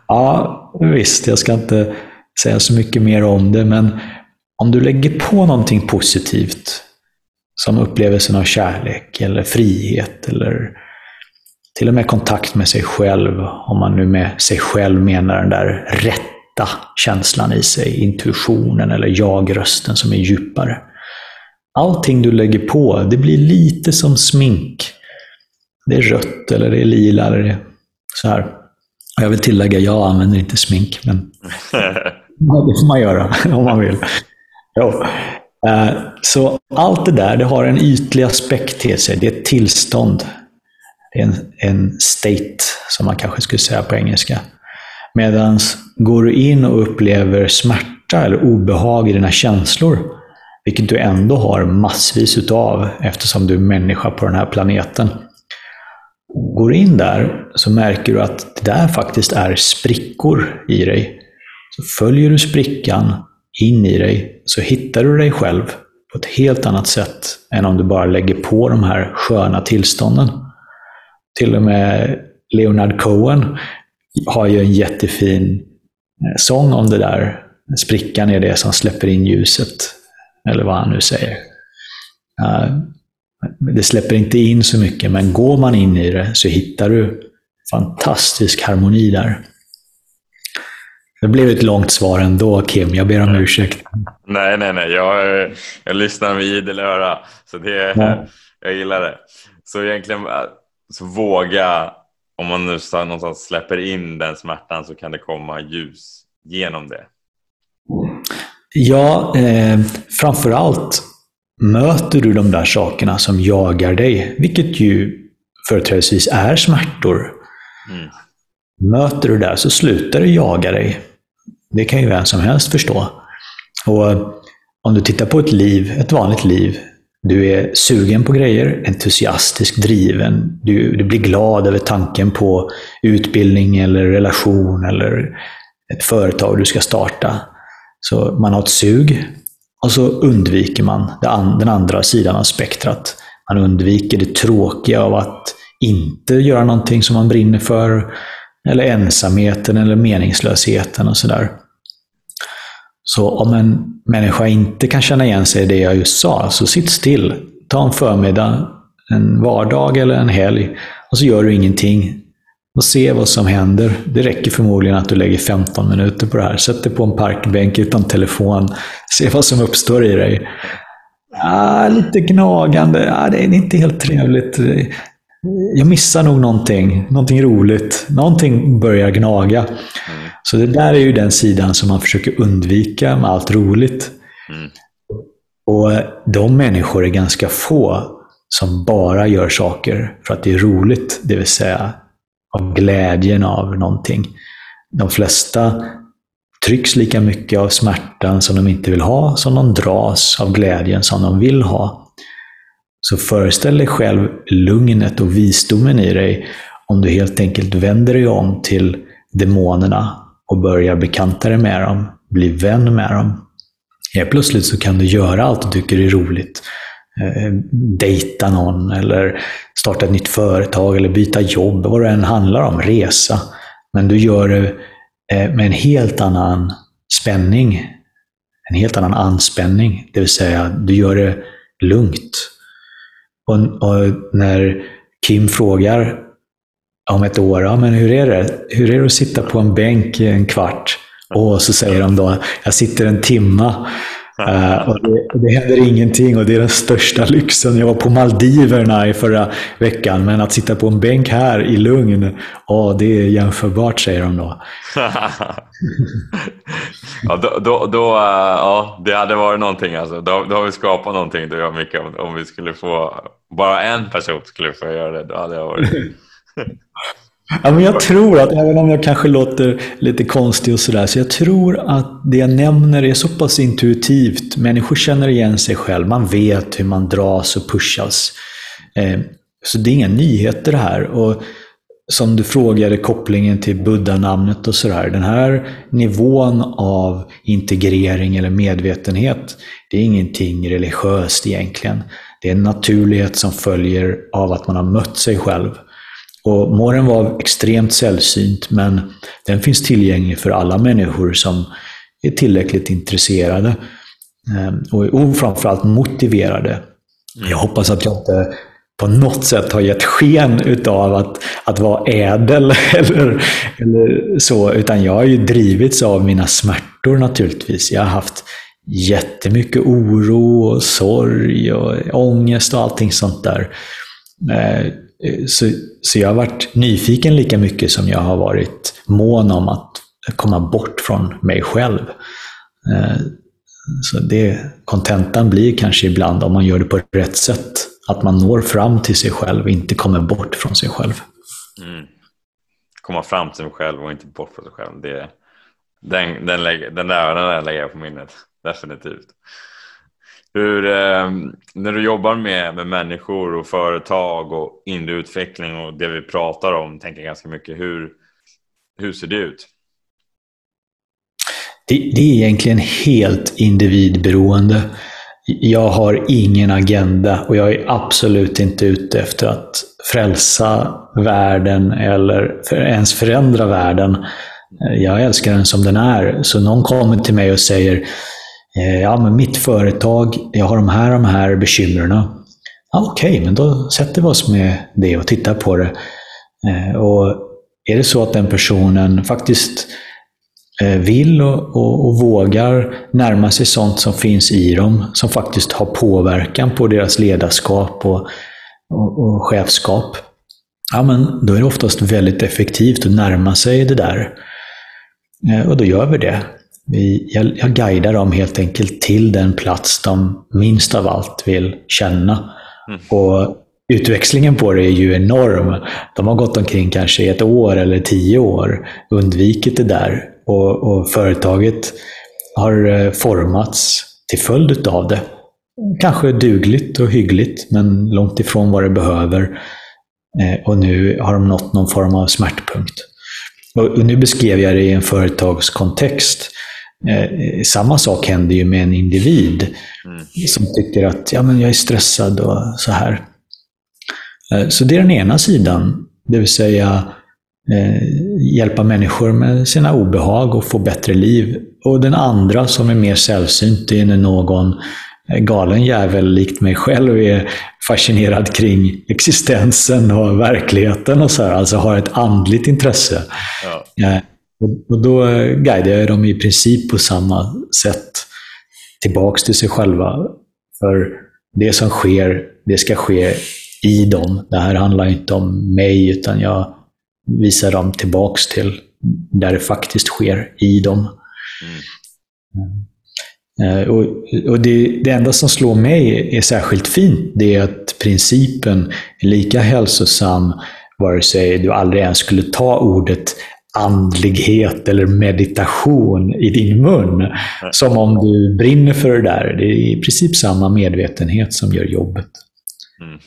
Speaker 2: Ja, visst, jag ska inte säga så mycket mer om det, men om du lägger på någonting positivt, som upplevelsen av kärlek eller frihet eller till och med kontakt med sig själv, om man nu med sig själv menar den där rätta känslan i sig, intuitionen eller jag-rösten som är djupare. Allting du lägger på, det blir lite som smink. Det är rött eller det är lila eller det är så här. Jag vill tillägga, jag använder inte smink, men [LAUGHS] det får man göra [LAUGHS] om man vill. Jo. Eh, så allt det där, det har en ytlig aspekt till sig. Det är ett tillstånd. Det är en, en state, som man kanske skulle säga på engelska. Medan går du in och upplever smärta eller obehag i dina känslor, vilket du ändå har massvis utav eftersom du är människa på den här planeten. Går du in där så märker du att det där faktiskt är sprickor i dig. Så följer du sprickan in i dig så hittar du dig själv på ett helt annat sätt än om du bara lägger på de här sköna tillstånden. Till och med Leonard Cohen har ju en jättefin eh, sång om det där. Sprickan är det som släpper in ljuset. Eller vad han nu säger. Det släpper inte in så mycket, men går man in i det så hittar du fantastisk harmoni där. Det blev ett långt svar ändå, Kim. Jag ber om ursäkt.
Speaker 1: Nej, nej, nej. Jag, jag lyssnar med idel öra. Så det, ja. Jag gillar det. Så egentligen, så våga, om man nu någonstans släpper in den smärtan så kan det komma ljus genom det.
Speaker 2: Ja, eh, framför allt möter du de där sakerna som jagar dig, vilket ju företrädesvis är smärtor. Mm. Möter du det så slutar det jaga dig. Det kan ju vem som helst förstå. Och eh, om du tittar på ett liv, ett vanligt liv, du är sugen på grejer, entusiastisk, driven. Du, du blir glad över tanken på utbildning eller relation eller ett företag du ska starta. Så man har ett sug och så undviker man den andra sidan av spektrat. Man undviker det tråkiga av att inte göra någonting som man brinner för, eller ensamheten eller meningslösheten och sådär. Så om en människa inte kan känna igen sig i det jag just sa, så sitt still. Ta en förmiddag, en vardag eller en helg och så gör du ingenting och se vad som händer. Det räcker förmodligen att du lägger 15 minuter på det här. Sätt dig på en parkbänk utan telefon. Se vad som uppstår i dig. Ah, lite gnagande. Ah, det är inte helt trevligt. Jag missar nog någonting. Någonting roligt. Någonting börjar gnaga. Så det där är ju den sidan som man försöker undvika med allt roligt. Mm. Och de människor är ganska få som bara gör saker för att det är roligt. Det vill säga av glädjen av någonting. De flesta trycks lika mycket av smärtan som de inte vill ha, som de dras av glädjen som de vill ha. Så föreställ dig själv lugnet och visdomen i dig om du helt enkelt vänder dig om till demonerna och börjar bekanta dig med dem, bli vän med dem. Helt plötsligt så kan du göra allt du tycker är roligt. Eh, eh, dejta någon eller starta ett nytt företag eller byta jobb, vad det än handlar om, resa. Men du gör det eh, med en helt annan spänning, en helt annan anspänning. Det vill säga, du gör det lugnt. Och, och när Kim frågar om ett år, ja, men hur är det? Hur är det att sitta på en bänk i en kvart? Och så säger de då, jag sitter en timma Uh, och det, det händer ingenting och det är den största lyxen. Jag var på Maldiverna i förra veckan, men att sitta på en bänk här i lugn, oh, det är jämförbart säger de då. [LAUGHS]
Speaker 1: ja, då, då, då uh, ja, det hade varit någonting alltså. Då, då har vi skapat någonting, du och Micke. Om, om vi skulle få, bara en person skulle få göra det, då hade jag varit [LAUGHS]
Speaker 2: Ja, men jag tror att, även om jag kanske låter lite konstig och sådär, så jag tror att det jag nämner är så pass intuitivt. Människor känner igen sig själv, man vet hur man dras och pushas. Eh, så det är inga nyheter det här. Och som du frågade, kopplingen till buddha-namnet och sådär. Den här nivån av integrering eller medvetenhet, det är ingenting religiöst egentligen. Det är en naturlighet som följer av att man har mött sig själv. Och måren var extremt sällsynt, men den finns tillgänglig för alla människor som är tillräckligt intresserade ehm, och framförallt motiverade. Jag hoppas att jag inte på något sätt har gett sken utav att, att vara ädel [LAUGHS] eller, eller så, utan jag har ju drivits av mina smärtor naturligtvis. Jag har haft jättemycket oro och sorg och ångest och allting sånt där. Eh, Eh, så, så jag har varit nyfiken lika mycket som jag har varit mån om att komma bort från mig själv. Eh, så det, kontentan blir kanske ibland, om man gör det på rätt sätt, att man når fram till sig själv, inte kommer bort från sig själv. Mm.
Speaker 1: Komma fram till sig själv och inte bort från sig själv. Det, den, den, lägger, den, där, den där lägger jag på minnet, definitivt. Hur, eh, när du jobbar med, med människor och företag och inre utveckling och det vi pratar om, tänker ganska mycket, hur, hur ser det ut?
Speaker 2: Det, det är egentligen helt individberoende. Jag har ingen agenda och jag är absolut inte ute efter att frälsa världen eller för, ens förändra världen. Jag älskar den som den är. Så någon kommer till mig och säger Eh, ja, men mitt företag, jag har de här, de här bekymren. Ja, Okej, okay, men då sätter vi oss med det och tittar på det. Eh, och är det så att den personen faktiskt eh, vill och, och, och, vågar närma sig sånt som finns i dem, som faktiskt har påverkan på deras ledarskap och, och, och chefskap, ja, men då är det oftast väldigt effektivt att närma sig det där. Och då gör vi det. Vi, jag, jag guidar dem helt enkelt till den plats de minst av allt vill känna. Mm. Och utväxlingen på det är ju enorm. De har gått omkring kanske ett år eller tio år, undvikit det där och, och företaget har eh, formats till följd av det. Kanske dugligt och hyggligt, men långt ifrån vad det behöver. Eh, och nu har de nått någon form av smärtpunkt. Och nu beskrev jag det i en företagskontext. Eh, samma sak händer ju med en individ mm. som tycker att ja, men jag är stressad och så här. Så det är den ena sidan, det vill säga eh, hjälpa människor med sina obehag och få bättre liv. Och den andra som är mer sällsynt, är när någon galen jävel likt mig själv är fascinerad kring existensen och verkligheten och så här, alltså har ett andligt intresse. Ja. Eh, och då guidar jag dem i princip på samma sätt tillbaks till sig själva. För det som sker, det ska ske i dem. Det här handlar inte om mig, utan jag visa dem tillbaks till där det faktiskt sker i dem. Mm. Eh, och, och det, det, enda som slår mig är särskilt fint, det är att principen är lika hälsosam vare sig du aldrig ens skulle ta ordet andlighet eller meditation i din mun. Som om du brinner för det där. Det är i princip samma medvetenhet som gör jobbet. Mm.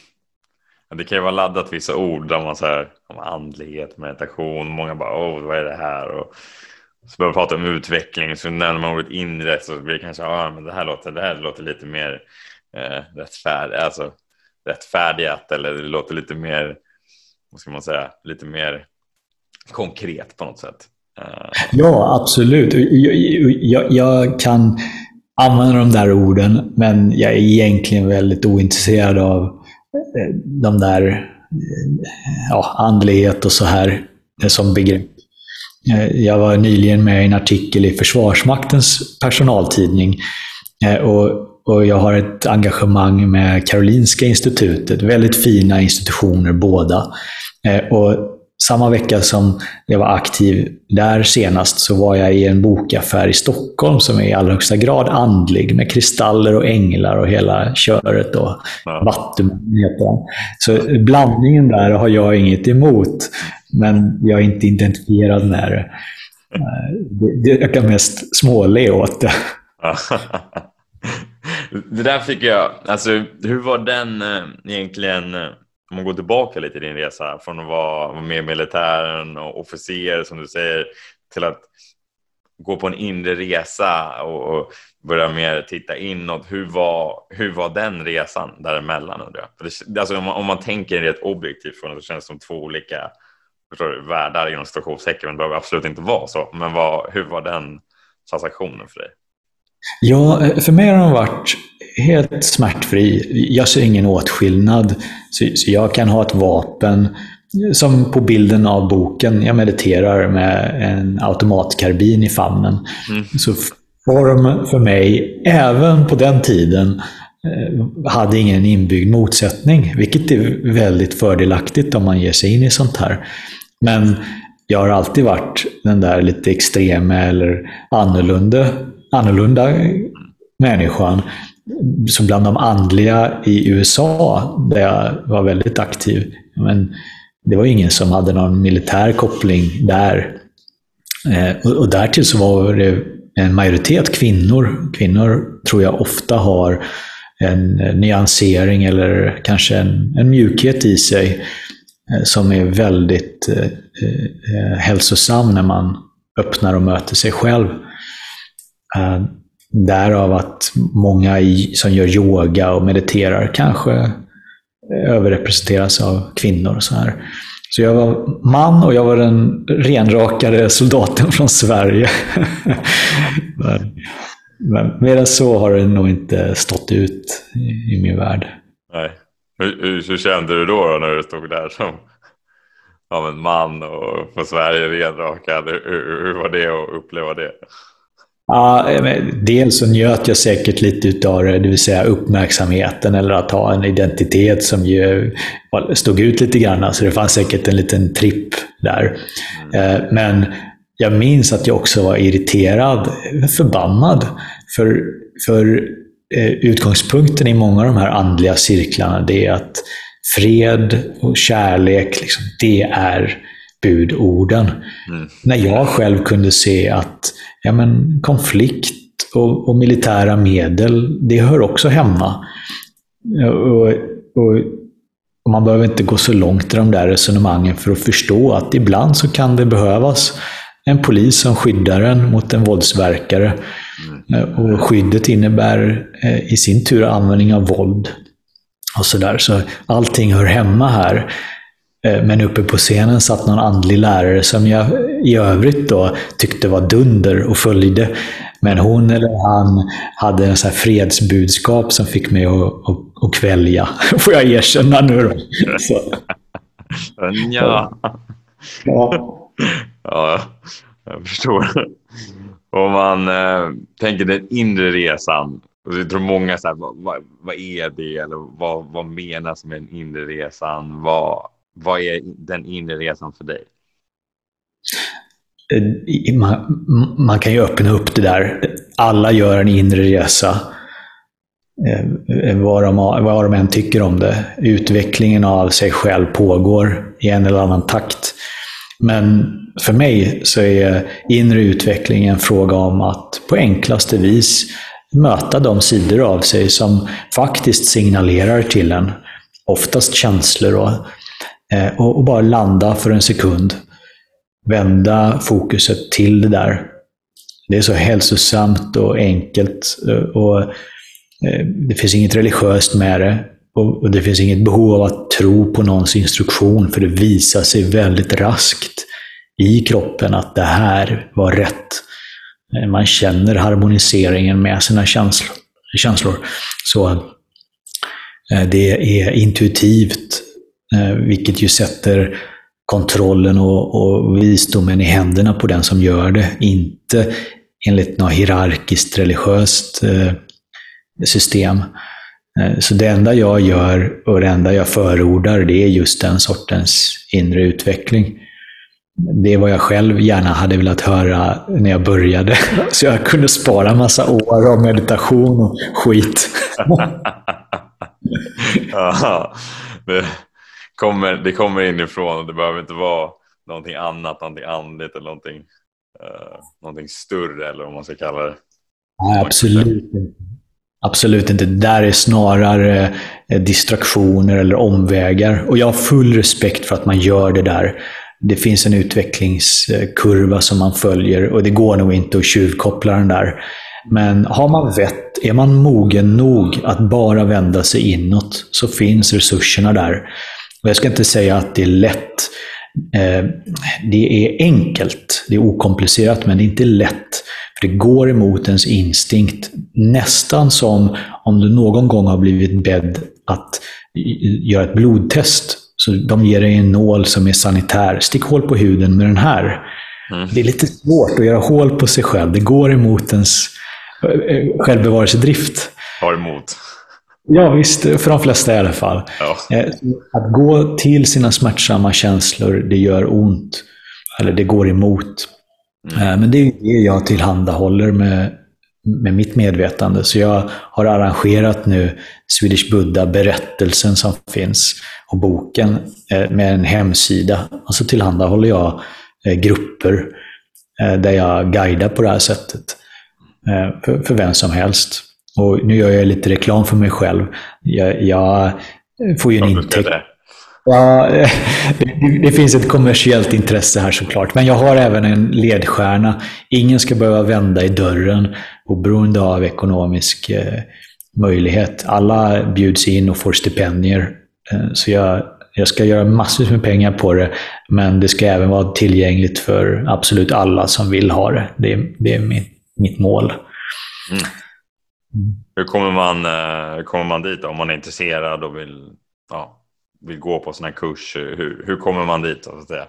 Speaker 1: Det kan ju vara laddat vissa ord där man säger om andlighet, meditation. Många bara åh, vad är det här? Och så börjar man prata om utveckling så nämner man ordet inre så blir det kanske ja, men det här låter, det här låter lite mer eh, rättfärdigt, alltså rättfärdigat eller det låter lite mer, vad ska man säga, lite mer konkret på något sätt.
Speaker 2: Eh, ja, absolut. Jag, jag, jag, kan använda de där orden, men jag är egentligen väldigt ointresserad av eh, de där eh, ja, andlighet och så här som begrepp. Jag var nyligen med i en artikel i Försvarsmaktens personaltidning och, och jag har ett engagemang med Karolinska institutet. Väldigt fina institutioner båda. Och samma vecka som jag var aktiv där senast så var jag i en bokaffär i Stockholm som är i allra högsta grad andlig med kristaller och änglar och hela köret. Och ja. Vattuman heter den. Så blandningen där har jag inget emot, men jag är inte identifierad med det. Eh, jag kan mest småle åt det. [LAUGHS]
Speaker 1: det där fick jag, alltså hur var den eh, egentligen eh, om man går tillbaka lite i din resa från att vara med i militären och officer som du säger till att gå på en inre resa och, och börja mer titta inåt. Hur var, hur var den resan däremellan undrar jag? Det, alltså om, man, om man tänker rätt objektivt från det så känns det som två olika förstår du, världar inom situationstecken. Det behöver absolut inte vara så. Men vad, hur var den transaktionen för dig?
Speaker 2: Ja, eh, för mig har den varit helt smärtfri. Jag ser ingen åtskillnad. Så, så jag kan ha ett vapen, som på bilden av boken, jag mediterar med en automatkarbin i famnen. Mm. Så form för mig, även på den tiden, eh, hade ingen inbyggd motsättning, vilket är väldigt fördelaktigt om man ger sig in i sånt här. Men jag har alltid varit den där lite extrema eller annorlunda, annorlunda människan. Som bland de andliga i USA, där jag var väldigt aktiv. Men det var ingen som hade någon militär koppling där. Eh, och därtill så var det en majoritet kvinnor. Kvinnor tror jag ofta har en nyansering eller kanske en, en mjukhet i sig eh, som är väldigt eh, eh hälsosam när man öppnar och möter sig själv. Eh, Därav att många som gör yoga och mediterar kanske eh, överrepresenteras av kvinnor. Och så här. Så jag var man och jag var den renrakade soldaten från Sverige. [LAUGHS] men, men mer än så har det nog inte stått ut i, i min värld.
Speaker 1: Nej. Hur, hur, hur, kände du då, då när du stod där som ja, man och från Sverige renrakad? Hur, hur var det att uppleva det?
Speaker 2: Ja, dels så njöt jag säkert lite av det, det vill säga uppmärksamheten eller att ha en identitet som ju stod ut lite grann. Så det fanns säkert en liten tripp där. Mm. Men jag minns att jag också var irriterad, förbannad. För, för eh, utgångspunkten i många av de här andliga cirklarna, det är att fred och kärlek, liksom, det är budorden. Mm. När jag själv kunde se att ja, men, konflikt och, och, militära medel, det hör också hemma. Och, och, och, man behöver inte gå så långt i de där resonemangen för att förstå att ibland så kan det behövas en polis som skyddar en mot en våldsverkare. Mm. Och skyddet innebär eh, i sin tur användning av våld. Och så, där. så allting hör hemma här. Eh, men uppe på scenen satt någon andlig lärare som jag i övrigt då tyckte var dunder och följde. Men hon eller han hade en så här fredsbudskap som fick mig att, att, att kvälja, [LAUGHS] får jag erkänna nu då. [LAUGHS] Så.
Speaker 1: Ja. ja. Ja, jag förstår. Om man eh, tänker den inre resan. Jag tror många så vad, vad, är det? Eller vad, vad menas med den inre resan? Vad, vad är den inre resan för dig?
Speaker 2: Eh, man, man, kan ju öppna upp det där. Alla gör en inre resa. Eh, eh, vad de, vad de än tycker om det. Utvecklingen av sig själv pågår i en eller annan takt. Men för mig så är inre utveckling en fråga om att på enklaste vis möta de sidor av sig som faktiskt signalerar till en, oftast känslor, och, eh, och bara landa för en sekund. Vända fokuset till det där. Det är så hälsosamt och enkelt. Eh, och eh, Det finns inget religiöst med det. Och det finns inget behov av att tro på någons instruktion, för det visar sig väldigt raskt i kroppen att det här var rätt. Eh, man känner harmoniseringen med sina känslor. Så eh, det är intuitivt, Eh, vilket ju sätter kontrollen och, och visdomen i händerna på den som gör det. Inte enligt något hierarkiskt religiöst eh, system. Eh, så det enda jag gör och det enda jag förordar, det är just den sortens inre utveckling det är vad jag själv gärna hade velat höra när jag började. [LAUGHS] Så jag kunde spara en massa år av meditation och skit. [LAUGHS]
Speaker 1: kommer, det kommer inifrån och det behöver inte vara någonting annat, någonting andligt eller någonting, uh, någonting större eller vad man ska kalla det.
Speaker 2: Nej, absolut inte. Absolut inte. Det där är snarare eh, distraktioner eller omvägar. Och jag har full respekt för att man gör det där det finns en utvecklingskurva som man följer och det går nog inte att tjuvkoppla den där. Men har man vett, är man mogen nog att bara vända sig inåt, så finns resurserna där. Och jag ska inte säga att det är lätt. Eh, det är enkelt, det är okomplicerat, men det är inte lätt. För det går emot ens instinkt. Nästan som om du någon gång har blivit bedd att göra ett blodtest. Så de ger dig en nål som är sanitär. Stick hål på huden med den här. Mm. Det är lite svårt att göra hål på sig själv. Det går emot ens eh, självbevarelsedrift.
Speaker 1: Har emot.
Speaker 2: Ja, visst. För de flesta i alla fall. Ja. Eh, att gå till sina smärtsamma känslor, det gör ont. Eller det går emot. Mm. Eh, men det är det jag tillhandahåller med, med mitt medvetande. Så jag har arrangerat nu Swedish Buddha, berättelsen som finns, och boken eh, med en hemsida. Och så tillhandahåller jag grupper där jag guidar på det här sättet. För, för vem som helst. Och nu gör jag lite reklam för mig själv. Jag, jag får ju en intäkt. Ja, [LAUGHS] det, det, finns ett kommersiellt intresse här såklart. Men jag har även en ledstjärna. Ingen ska behöva vända i dörren oberoende av ekonomisk eh, möjlighet. Alla bjuds in och får stipendier. Eh, så jag, jag ska göra massor med pengar på det, men det ska även vara tillgängligt för absolut alla som vill ha det. Det, det är mitt, mitt mål. Mm.
Speaker 1: Hur kommer man, hur kommer man dit om man är intresserad och vill, ja, vill gå på sån här kurs? Hur, hur kommer man dit? Så att säga?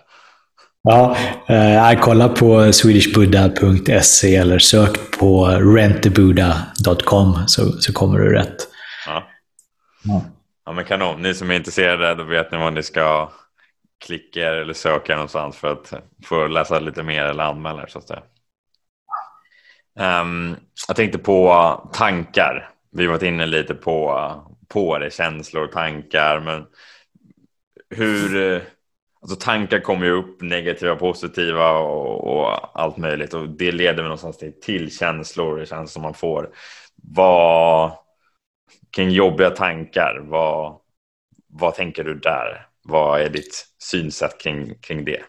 Speaker 2: Ja, eh, kolla på swedishbuddha.se eller sök på rentthebuddha.com så, så kommer du rätt.
Speaker 1: Ja. Ja. ja, men kanon. Ni som är intresserade, då vet ni vad ni ska klicka eller söka någonstans för att få läsa lite mer eller anmäla er, så att säga. Um, jag tänkte på tankar. Vi har varit inne lite på, på det, känslor och tankar. Men hur... Alltså tankar kommer ju upp, negativa, positiva och, och, allt möjligt. Och det leder någonstans till, till känslor, det känns som man får. Vad... Kring jobbiga tankar, vad, vad tänker du där? Vad är ditt synsätt kring, kring det?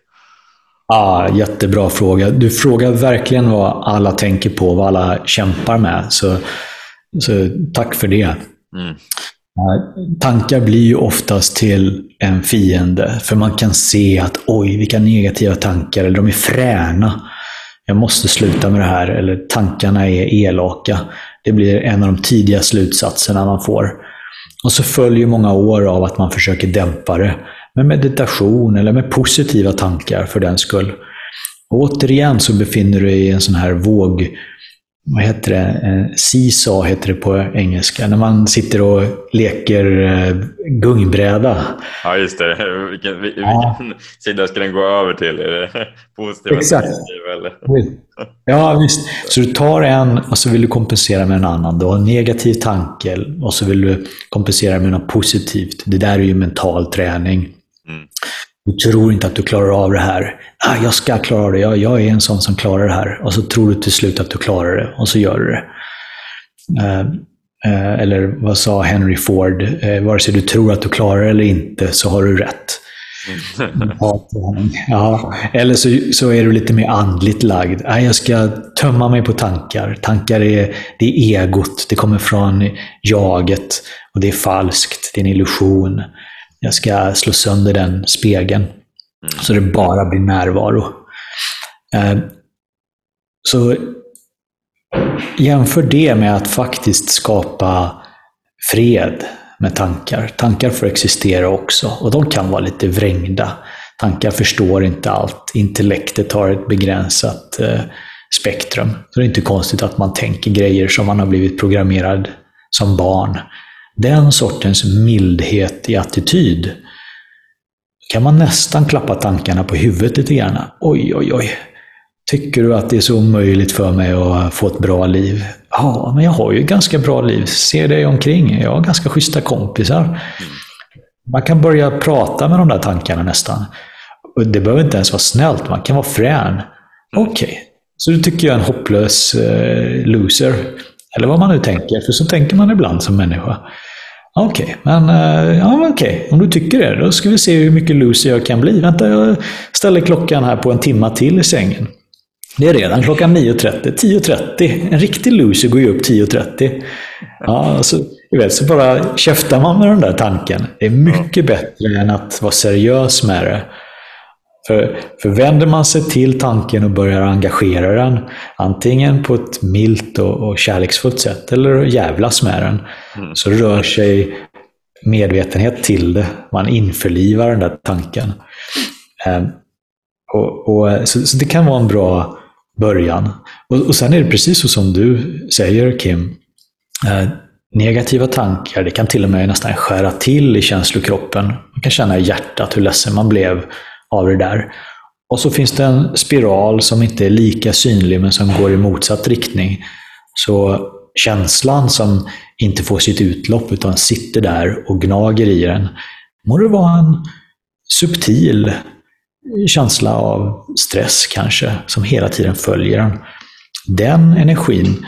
Speaker 2: Ah, jättebra fråga. Du frågar verkligen vad alla tänker på, vad alla kämpar med. Så, så tack för det. Mm. Tankar blir ju oftast till en fiende, för man kan se att oj, vilka negativa tankar, eller de är fräna. Jag måste sluta med det här, eller tankarna är elaka. Det blir en av de tidiga slutsatserna man får. Och så följer många år av att man försöker dämpa det med meditation eller med positiva tankar för den skull. Och återigen så befinner du dig i en sån här våg, vad heter det, seesaw heter det på engelska, när man sitter och leker eh, gungbräda.
Speaker 1: Ja, just det. [LAUGHS] Vilken, vilken ja. sida ska den gå över till? Är det [LAUGHS] positiva
Speaker 2: Exakt. Eller? Ja, visst. Så du tar en och så vill du kompensera med en annan. Du har en negativ tanke och så vill du kompensera med något positivt. Det där är ju mental träning. Mm. Du tror inte att du klarar av det här. Ah, jag ska klara av det. Jag, jag är en sån som klarar det här. Och så tror du till slut att du klarar det och så gör du det. Uh, uh, eller vad sa Henry Ford? Uh, vare sig du tror att du klarar det eller inte så har du rätt. Mm. ja, eller så, så är du lite mer andligt lagd. Ah, jag ska tömma mig på tankar. Tankar är, det är egot. Det kommer från jaget. Och det är falskt. Det är en illusion. Jag ska slå sönder den spegeln. Mm. Så det bara blir närvaro. Eh, så jämför det med att faktiskt skapa fred med tankar. Tankar får existera också och de kan vara lite vrängda. Tankar förstår inte allt. Intellektet har ett begränsat eh, spektrum. Så det är inte konstigt att man tänker grejer som man har blivit programmerad som barn. Den sortens mildhet i attityd kan man nästan klappa tankarna på huvudet lite grann. Oj, oj, oj. Tycker du att det är så omöjligt för mig att få ett bra liv? Ja, men jag har ju ett ganska bra liv. Se dig omkring. Jag har ganska schyssta kompisar. Man kan börja prata med de där tankarna nästan. Och det behöver inte ens vara snällt, man kan vara frän. Okej, okay. så du tycker jag är en hopplös eh, loser. Eller vad man nu tänker, för så tänker man ibland som människa. Okej, okay, men uh, ja, okay. om du tycker det, då ska vi se hur mycket loser jag kan bli. Vänta, jag ställer klockan här på en timma till i sängen. Det är redan klockan 9.30. 10.30. En riktig loser går ju upp 10.30. Ja, så, vet, så bara käftar man med den där tanken. Det är mycket bättre än att vara seriös med det. För, för vänder man sig till tanken och börjar engagera den, antingen på ett milt och, och kärleksfullt sätt eller jävlas med den, mm. så rör sig medvetenhet till det. Man införlivar den där tanken. Um, och, och så, så, det kan vara en bra början. Och, och sen är det precis så som du säger, Kim. Uh, negativa tankar, det kan till och med nästan skära till i känslokroppen. Man kan känna i hjärtat hur ledsen man blev av det där. Och så finns det en spiral som inte är lika synlig men som går i motsatt riktning. Så känslan som inte får sitt utlopp utan sitter där och gnager i den, må det vara en subtil känsla av stress kanske, som hela tiden följer den. Den energin,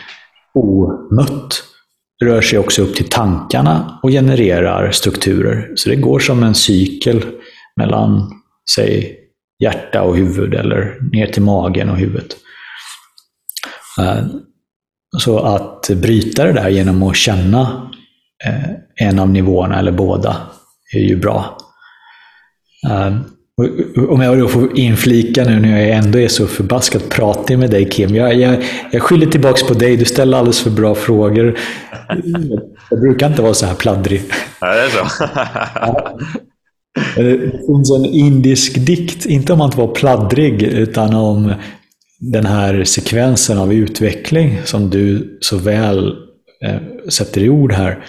Speaker 2: omött, rör sig också upp till tankarna och genererar strukturer. Så det går som en cykel mellan, säg, hjärta och huvud eller ner till magen och huvudet. Eh, så att bryta det där genom att känna eh, en av nivåerna eller båda är ju bra. Eh, om jag då får inflika nu när jag ändå är så förbaskat pratig med dig Kim. Jag, jag, jag skyller tillbaka på dig. Du ställer alldeles för bra frågor. Jag brukar inte vara så här pladdrig.
Speaker 1: Ja, det är så.
Speaker 2: Det finns en indisk dikt, inte om att vara pladdrig, utan om den här sekvensen av utveckling som du så väl eh, sätter i ord här.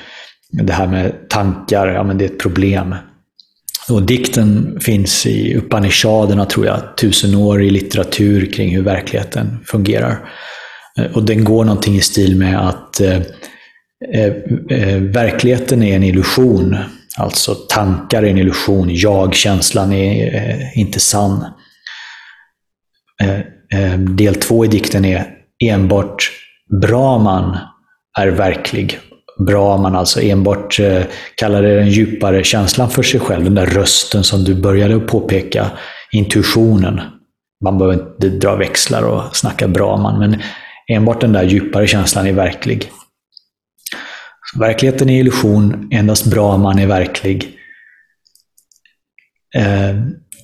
Speaker 2: Det här med tankar, ja men det är ett problem. Och dikten finns i Upanishaderna, tror jag, tusenårig litteratur kring hur verkligheten fungerar. Eh, och den går någonting i stil med att eh, eh, eh verkligheten är en illusion. Alltså tankar är en illusion, jag-känslan är eh, inte sann. Eh, eh del två i dikten är enbart Brahman är verklig Brahman, alltså enbart eh, kallar det den djupare känslan för sig själv, den där rösten som du började påpeka, intuitionen. Man behöver inte dra växlar och snacka Brahman, men enbart den där djupare känslan är verklig. Verkligheten är illusion, endast Brahman är verklig. Eh,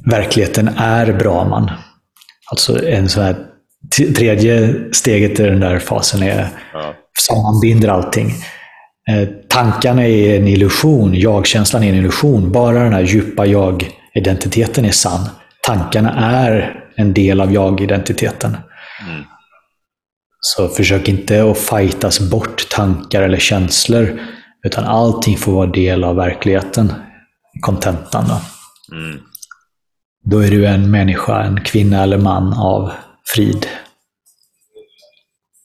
Speaker 2: verkligheten är Brahman. Alltså en sån här tredje steget i den där fasen är ja. sammanbinder allting. Eh, tankarna är en illusion, jag-känslan är en illusion. Bara den här djupa jag-identiteten är sann. Tankarna är en del av jag-identiteten. Mm. Så försök inte att fightas bort tankar eller känslor, utan allting får vara del av verkligheten. Kontentan då. Mm. Då är du en människa, en kvinna eller man av frid.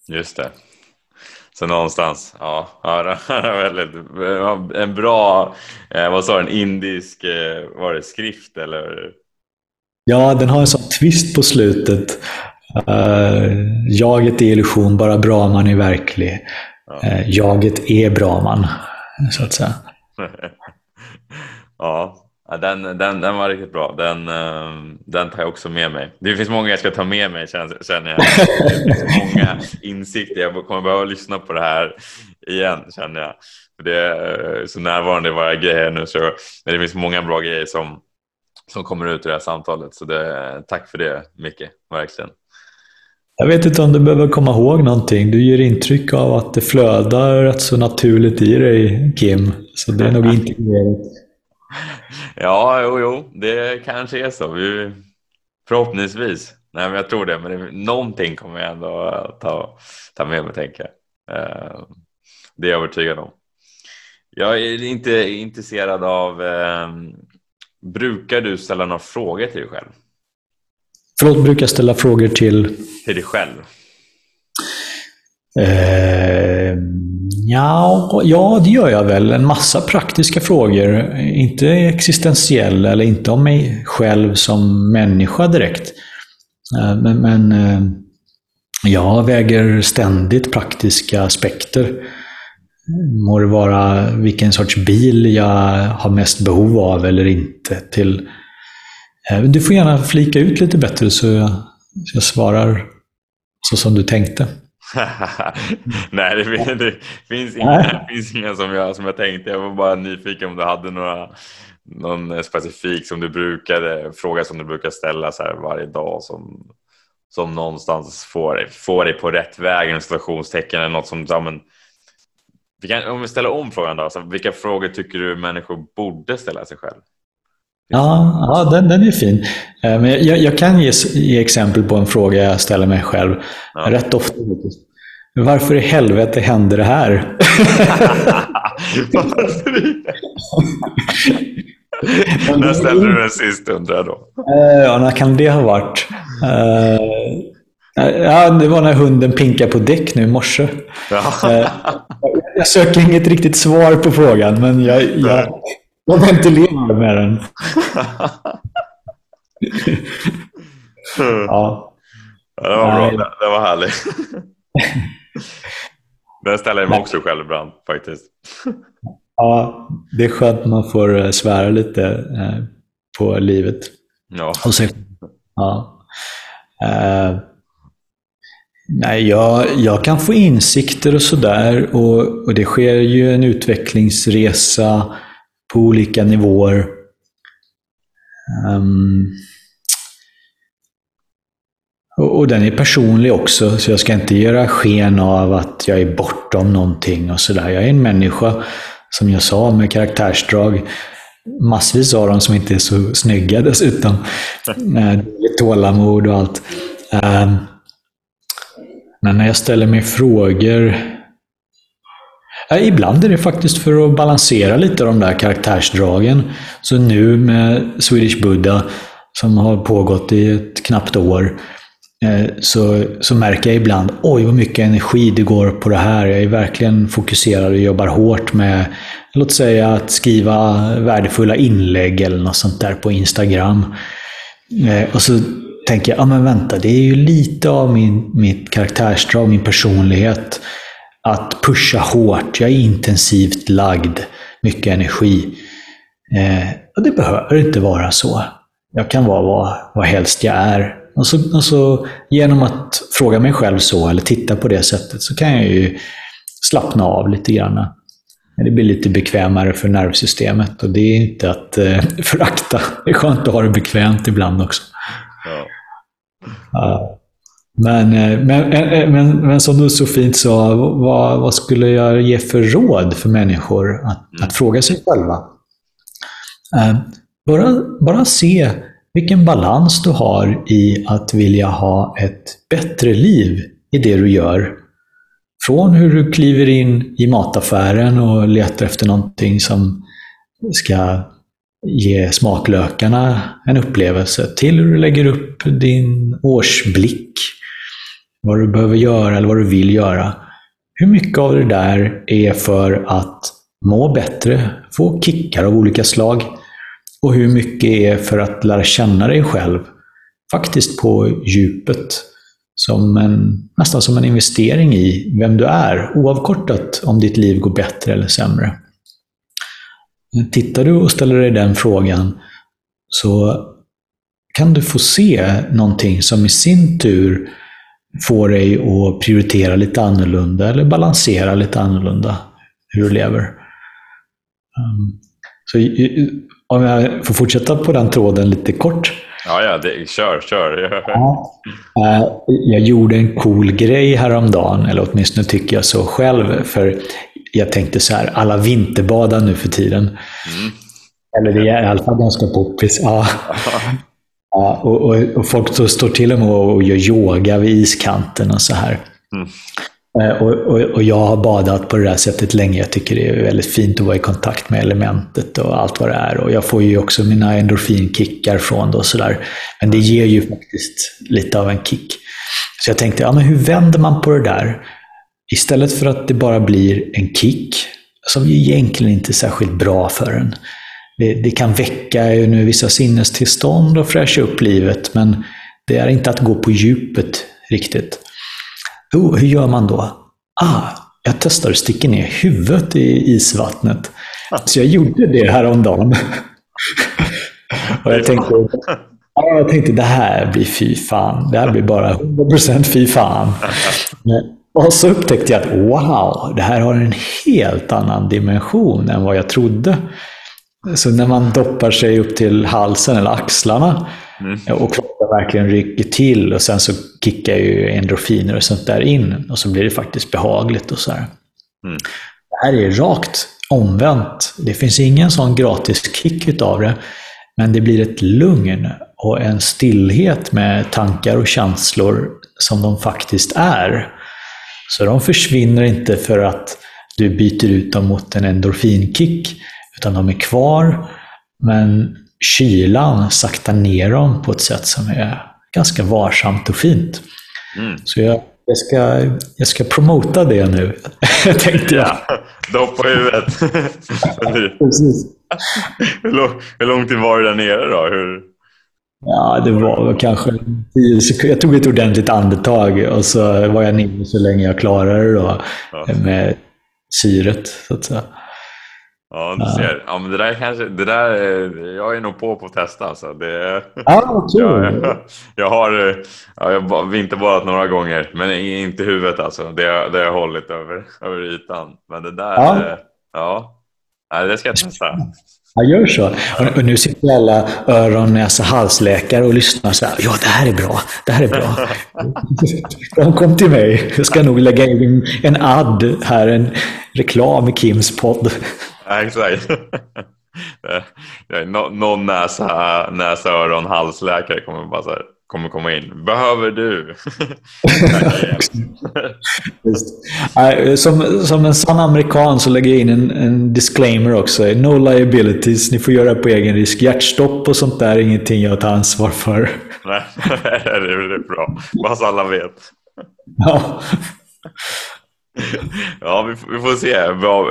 Speaker 1: Just det. Så någonstans, ja, ja det var väldigt, en bra, eh, vad sa du, en indisk, eh, var det skrift eller?
Speaker 2: Ja, den har en sån twist på slutet. Uh, jaget är illusion, bara Brahman är verklig. Ja. Uh, jaget är Brahman, så att säga. [LAUGHS]
Speaker 1: ja, den, den, den var riktigt bra. Den, ehm, den tar jag också med mig. Det finns många jag ska ta med mig känner jag. Det finns många insikter. Jag kommer behöva lyssna på det här igen känner jag. Det är så närvarande i våra grejer nu. Så, men det finns många bra grejer som, som kommer ut ur det här samtalet. Så det, tack för det Micke, verkligen.
Speaker 2: Jag vet inte om du behöver komma ihåg någonting. Du ger intryck av att det flödar rätt så naturligt i dig, Kim. Så det är nog integrerat.
Speaker 1: Ja, jo, jo, det kanske är så. Vi, förhoppningsvis. Nej, men jag tror det. Men det, någonting kommer jag ändå ta, ta med mig, tänker jag. Eh, det är jag övertygad om. Jag är inte intresserad av... Eh, brukar du ställa några frågor till dig själv?
Speaker 2: Förlåt, brukar jag ställa frågor till?
Speaker 1: Till dig själv.
Speaker 2: Eh, ja, ja, det gör jag väl. En massa praktiska frågor. Inte existentiella eller inte om mig själv som människa direkt. Eh, men, men eh, jag väger ständigt praktiska aspekter. Må det vara vilken sorts bil jag har mest behov av eller inte. till Du får gärna flika ut lite bättre så jag, så jag svarar så som du tänkte. [LAUGHS]
Speaker 1: Nej, det, finns, det finns inga, det finns inga som, jag, som jag tänkte. Jag var bara nyfiken om du hade några, någon specifik som du brukade, fråga som du brukar ställa så varje dag som, som någonstans får, får dig på rätt väg inom situationstecken eller något som, ja, men, vi kan, om vi ställer om frågan då, alltså, vilka frågor tycker du människor borde ställa sig själv?
Speaker 2: Ja, ja den, den är fin. Eh, men jag, jag kan ge, ge, exempel på en fråga jag ställer mig själv ja. rätt ofta. Varför i helvete hände det här? [LAUGHS]
Speaker 1: när ställde du den sist undrar jag då?
Speaker 2: Eh, ja, när kan det ha varit? Uh, ja, det var när hunden pinkade på däck nu i morse. Ja. Jag söker inget riktigt svar på frågan, men jag, jag, jag ventilerar med den. [LAUGHS]
Speaker 1: ja. ja. Det var bra. Det, var härligt. Den ställer jag mig också själv ibland faktiskt.
Speaker 2: Ja, det är skönt att man får eh, svära lite eh, på livet.
Speaker 1: Ja.
Speaker 2: Och så, ja. Uh, nej, jag, jag kan få insikter och sådär och, och det sker ju en utvecklingsresa på olika nivåer. Um, och, och, den är personlig också, så jag ska inte göra sken av att jag är bortom någonting och sådär. Jag är en människa, som jag sa, med karaktärsdrag. Massvis av dem som inte är så snygga dessutom. Eh, tålamod och allt. Um, men när jag ställer mig frågor ibland är det faktiskt för att balansera lite de där karaktärsdragen. Så nu med Swedish Buddha, som har pågått i ett knappt år, eh, så, så märker jag ibland, oj vad mycket energi det går på det här. Jag är verkligen fokuserad och jobbar hårt med, låt säga att skriva värdefulla inlägg eller något sånt där på Instagram. Eh, och så tänker jag, ja men vänta, det är ju lite av min, mitt karaktärsdrag, min personlighet att pusha hårt. Jag är intensivt lagd, mycket energi. Eh, och det behöver inte vara så. Jag kan vara vad, vad helst jag är. Och så, och så genom att fråga mig själv så, eller titta på det sättet, så kan jag ju slappna av lite grann. Det blir lite bekvämare för nervsystemet och det är inte att eh, förakta. Det är skönt att ha det bekvämt ibland också. Ja. Uh, men, eh, men, eh, eh, men, men som du så fint sa, vad, vad, skulle jag ge för råd för människor att, mm. att fråga sig själva? Bara, bara se vilken balans du har i att vilja ha ett bättre liv i det du gör. Från hur du kliver in i mataffären och letar efter någonting som ska ge smaklökarna en upplevelse, till hur du lägger upp din årsblick vad du behöver göra eller vad du vill göra. Hur mycket av det där är för att må bättre, få kickar av olika slag och hur mycket är för att lära känna dig själv, faktiskt på djupet, som en, nästan som en investering i vem du är, oavkortat om ditt liv går bättre eller sämre. Tittar du och ställer dig den frågan så kan du få se någonting som i sin tur få dig att prioritera lite annorlunda eller balansera lite annorlunda hur du lever. Um, så om jag får fortsätta på den tråden lite kort.
Speaker 1: Ja, ja, det, kör, kör.
Speaker 2: Ja, uh, jag gjorde en cool grej häromdagen, eller åtminstone tycker jag så själv. För jag tänkte så här, alla vinterbadar nu för tiden. Mm. Eller det är i alla fall ganska poppis. Ja. [LAUGHS] Ja, och, och, och, folk står till och med och gör yoga vid iskanten och så här. Mm. Eh, och, och, och, jag har badat på det där sättet länge. Jag tycker det är väldigt fint att vara i kontakt med elementet och allt vad det är. Och jag får ju också mina endorfinkickar från det och sådär. Men det ger ju faktiskt lite av en kick. Så jag tänkte, ja men hur vänder man på det där? Istället för att det bara blir en kick, som egentligen inte är särskilt bra för en, det, det kan väcka nu vissa sinnestillstånd och fräscha upp livet, men det är inte att gå på djupet riktigt. Oh, hur gör man då? Ah, jag testar att sticka ner huvudet i isvattnet. Så jag gjorde det häromdagen. [LAUGHS] och jag tänkte, jag tänkte det här blir fy fan. Det här blir bara 100% fy fan. Och så upptäckte jag att wow, det här har en helt annan dimension än vad jag trodde. Så när man doppar sig upp till halsen eller axlarna mm. och kroppen verkligen rycker till och sen så kickar ju endorfiner och sånt där in och så blir det faktiskt behagligt och så här. Mm. Det här är rakt omvänt. Det finns ingen sån gratis kick utav det. Men det blir ett lugn och en stillhet med tankar och känslor som de faktiskt är. Så de försvinner inte för att du byter ut dem mot en endorfinkick, utan de är kvar. Men kylan saktar ner dem på ett sätt som är ganska varsamt och fint. Mm. Så jag, jag, ska, jag ska promota det nu, [LAUGHS] tänkte jag. Ja,
Speaker 1: dopp på huvudet. [LAUGHS] Precis. hur, lång, hur lång tid var du där nere då? Hur...
Speaker 2: Ja, det var kanske tio sekunder. Jag tog ett ordentligt andetag och så var jag nere så länge jag klarade då, ja. med syret, så att säga.
Speaker 1: Ja, du ser. Ja, men det där kanske, det där, jag är nog på på att testa alltså. Det,
Speaker 2: ja, jag,
Speaker 1: jag, jag har, ja, jag har vinterbadat några gånger, men inte huvudet alltså. Det, det har jag hållit över, [LAUGHS] över ytan. Men det där, ja, ja det ska jag testa.
Speaker 2: Ja, gör så. Och nu sitter alla öron, näsa, halsläkare och lyssnar så här. Ja, det här är bra. Det här är bra. [LAUGHS] De kom till mig. Jag ska nog lägga in en ad här, en reklam i Kims podd.
Speaker 1: Exakt. Någon näsa, näsa, öron, halsläkare kommer bara så här, kommer komma in. Behöver du? [LAUGHS]
Speaker 2: som, som en sann amerikan så lägger jag in en, en, disclaimer också. No liabilities. Ni får göra på egen risk. Hjärtstopp och sånt där är ingenting jag tar ansvar för. [LAUGHS]
Speaker 1: Nej, det är bra. Bara så alla vet.
Speaker 2: Ja. [LAUGHS]
Speaker 1: ja, vi, vi, får se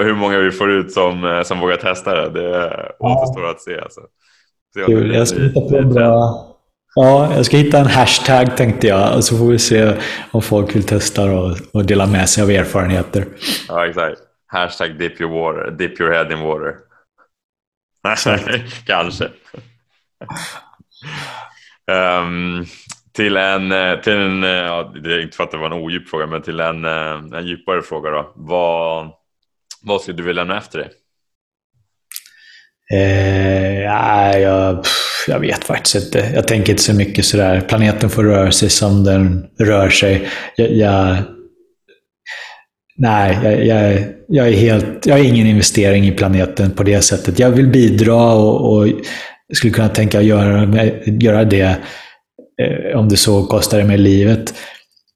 Speaker 1: hur många vi får ut som, eh, som vågar testa det. Det återstår att se. Alltså.
Speaker 2: se Kul. Jag ska hitta på bra... Ja, jag ska hitta en hashtag tänkte jag. Så får vi se om folk vill testa och, och dela med sig av erfarenheter.
Speaker 1: Ja, exakt. Hashtag dip your, water, dip your head in water. [LAUGHS] Kanske. um, [LAUGHS] till en, eh, till en eh, ja, det är inte för att det var en odjup fråga, men till en, eh, en djupare fråga då. Vad, vad skulle du vilja lämna efter dig?
Speaker 2: Eh, ja, jag, jag vet faktiskt inte. Jag tänker inte så mycket sådär. Planeten får röra sig som den rör sig. Jag, jag nej, jag, jag, är helt, jag har ingen investering i planeten på det sättet. Jag vill bidra och, och skulle kunna tänka göra, göra det Eh, om det så kostar det mig livet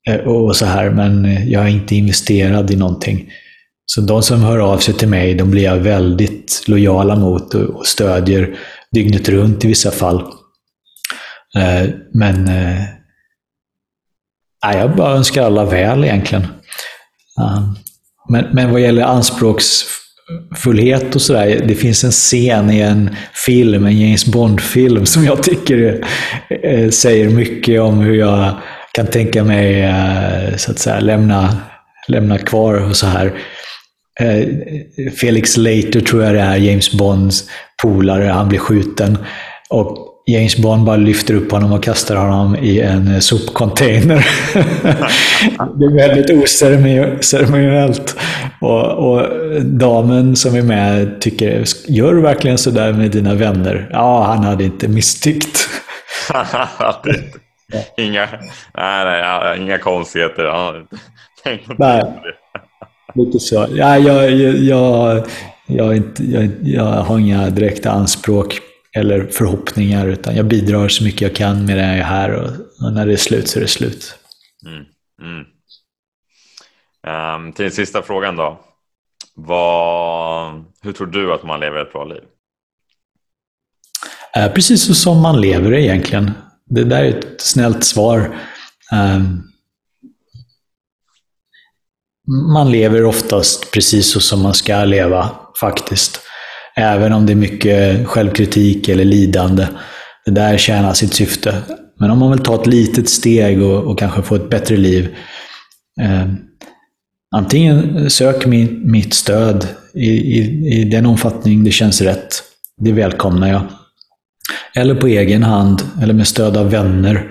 Speaker 2: eh, och så här, men jag är inte investerad i någonting. Så de som hör av sig till mig, de blir jag väldigt lojala mot och stödjer dygnet runt i vissa fall. Eh, men eh, jag bara önskar alla väl egentligen. Eh, men, men vad gäller anspråks fullhet och sådär. Det finns en scen i en film, en James Bond-film, som jag tycker eh, säger mycket om hur jag kan tänka mig eh, så att säga, lämna, lämna kvar och så här. Eh, Felix Leiter tror jag det är, James Bonds polare, han blir skjuten. Och James Bond bara lyfter upp honom och kastar honom i en sopcontainer. [LAUGHS] det är väldigt oceremoniellt. Och, och, damen som är med tycker, gör du verkligen sådär med dina vänner? Ja, han hade inte misstyckt. [LAUGHS]
Speaker 1: inga, nej, nej, inga konstigheter.
Speaker 2: nej, lite så. Ja, jag, jag, jag, jag, jag, jag har inga direkta anspråk eller förhoppningar, utan jag bidrar så mycket jag kan med det jag är här och, när det är slut så är det slut. Mm, mm.
Speaker 1: Um, till sista frågan då. Vad, hur tror du att man lever ett bra liv?
Speaker 2: Uh, precis så som man lever det egentligen. Det där är ett snällt svar. Um, man lever oftast precis så som man ska leva, faktiskt. Även om det är mycket självkritik eller lidande. Det där tjänar sitt syfte. Men om man vill ta ett litet steg och, och kanske få ett bättre liv. Eh, antingen sök min, mitt stöd i, i, i den omfattning det känns rätt. Det välkomnar jag. Eller på egen hand, eller med stöd av vänner.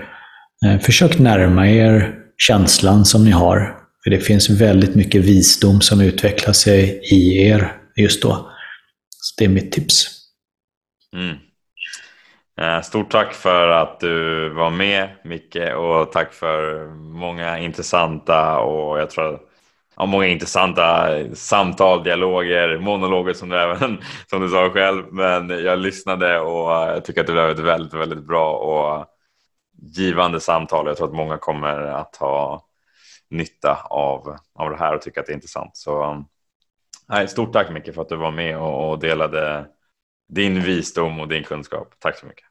Speaker 2: Eh, försök närma er känslan som ni har. För det finns väldigt mycket visdom som utvecklar sig i er just då. Så det är mitt tips.
Speaker 1: Mm. Eh, stort tack för att du var med Micke och tack för många intressanta och jag tror ja, många intressanta samtal, dialoger, monologer som du även [LAUGHS] som du sa själv. Men jag lyssnade och jag tycker att det blev ett väldigt, väldigt bra och givande samtal. Jag tror att många kommer att ha nytta av, av det här och tycka att det är intressant. Så nej, stort tack Micke för att du var med och, delade din visdom och din kunskap. Tack så mycket.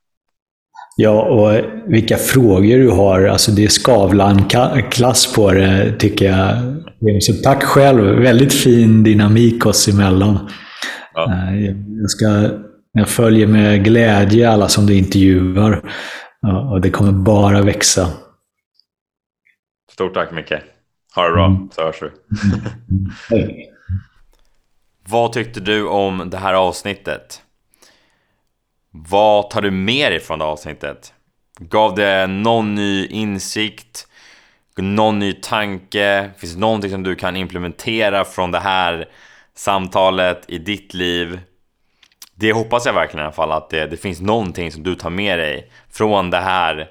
Speaker 2: Ja, och vilka frågor du har. Alltså det är Skavlan-klass på det, tycker jag. Så tack själv. Väldigt fin dynamik oss emellan. Ja. Eh, jag, ska, jag följer med glädje alla som du intervjuar. Och det kommer bara växa.
Speaker 1: Stort tack Micke. Ha det bra, mm. så hörs vi. [LAUGHS] Vad tyckte du om det här avsnittet? Vad tar du med dig från det avsnittet? Gav det någon ny insikt? Någon ny tanke? Finns det någonting som du kan implementera från det här samtalet i ditt liv? Det hoppas jag verkligen i alla fall att det, det finns någonting som du tar med dig från det här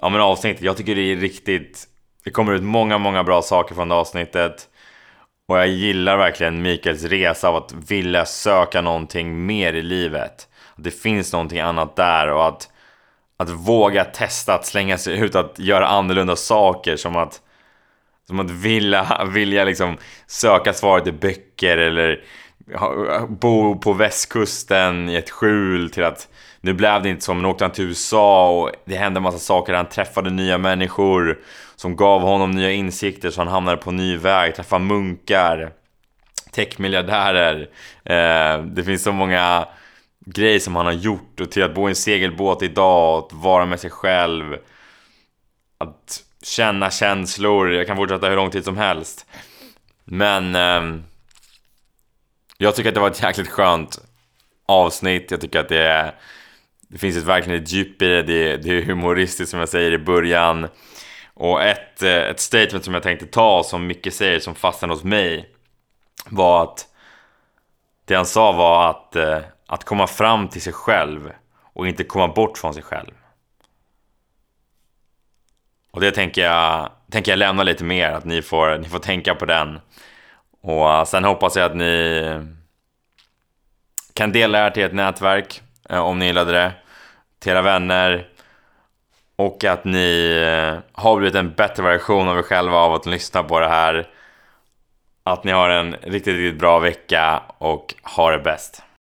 Speaker 1: ja, men avsnittet. Jag tycker det är riktigt... Det kommer ut många, många bra saker från det avsnittet. Och jag gillar verkligen Mikaels resa av att vilja söka någonting mer i livet det finns någonting annat där och att, att våga testa att slänga sig ut att göra annorlunda saker som att som att vilja, [LAUGHS] vilja liksom söka svaret i böcker eller bo på västkusten i ett skjul till att nu blev det inte så, men åkte han till USA och det hände en massa saker. Han träffade nya människor som gav honom nya insikter så han hamnade på ny väg. Träffade munkar, techmiljardärer. Eh, det finns så många grejer som han har gjort och till att bo i en segelbåt idag, att vara med sig själv, att känna känslor. Jag kan fortsätta hur lång tid som helst. Men eh, jag tycker att det var ett jäkligt skönt avsnitt. Jag tycker att det, är, det finns ett, verkligen ett djup i det. det. Det är humoristiskt som jag säger i början. Och ett, eh, ett statement som jag tänkte ta, som mycket säger, som fastnade hos mig, var att det han sa var att eh, att komma fram till sig själv och inte komma bort från sig själv. Och det tänker jag, tänker jag lämna lite mer, att ni får, ni får tänka på den. Och eh, sen hoppas jag att ni kan dela det här till ett nätverk, om ni gillade det, till era vänner. Och att ni eh, har blivit en bättre version av er själva av att lyssna på det här. Att ni har en riktigt, riktigt bra vecka och ha det bäst.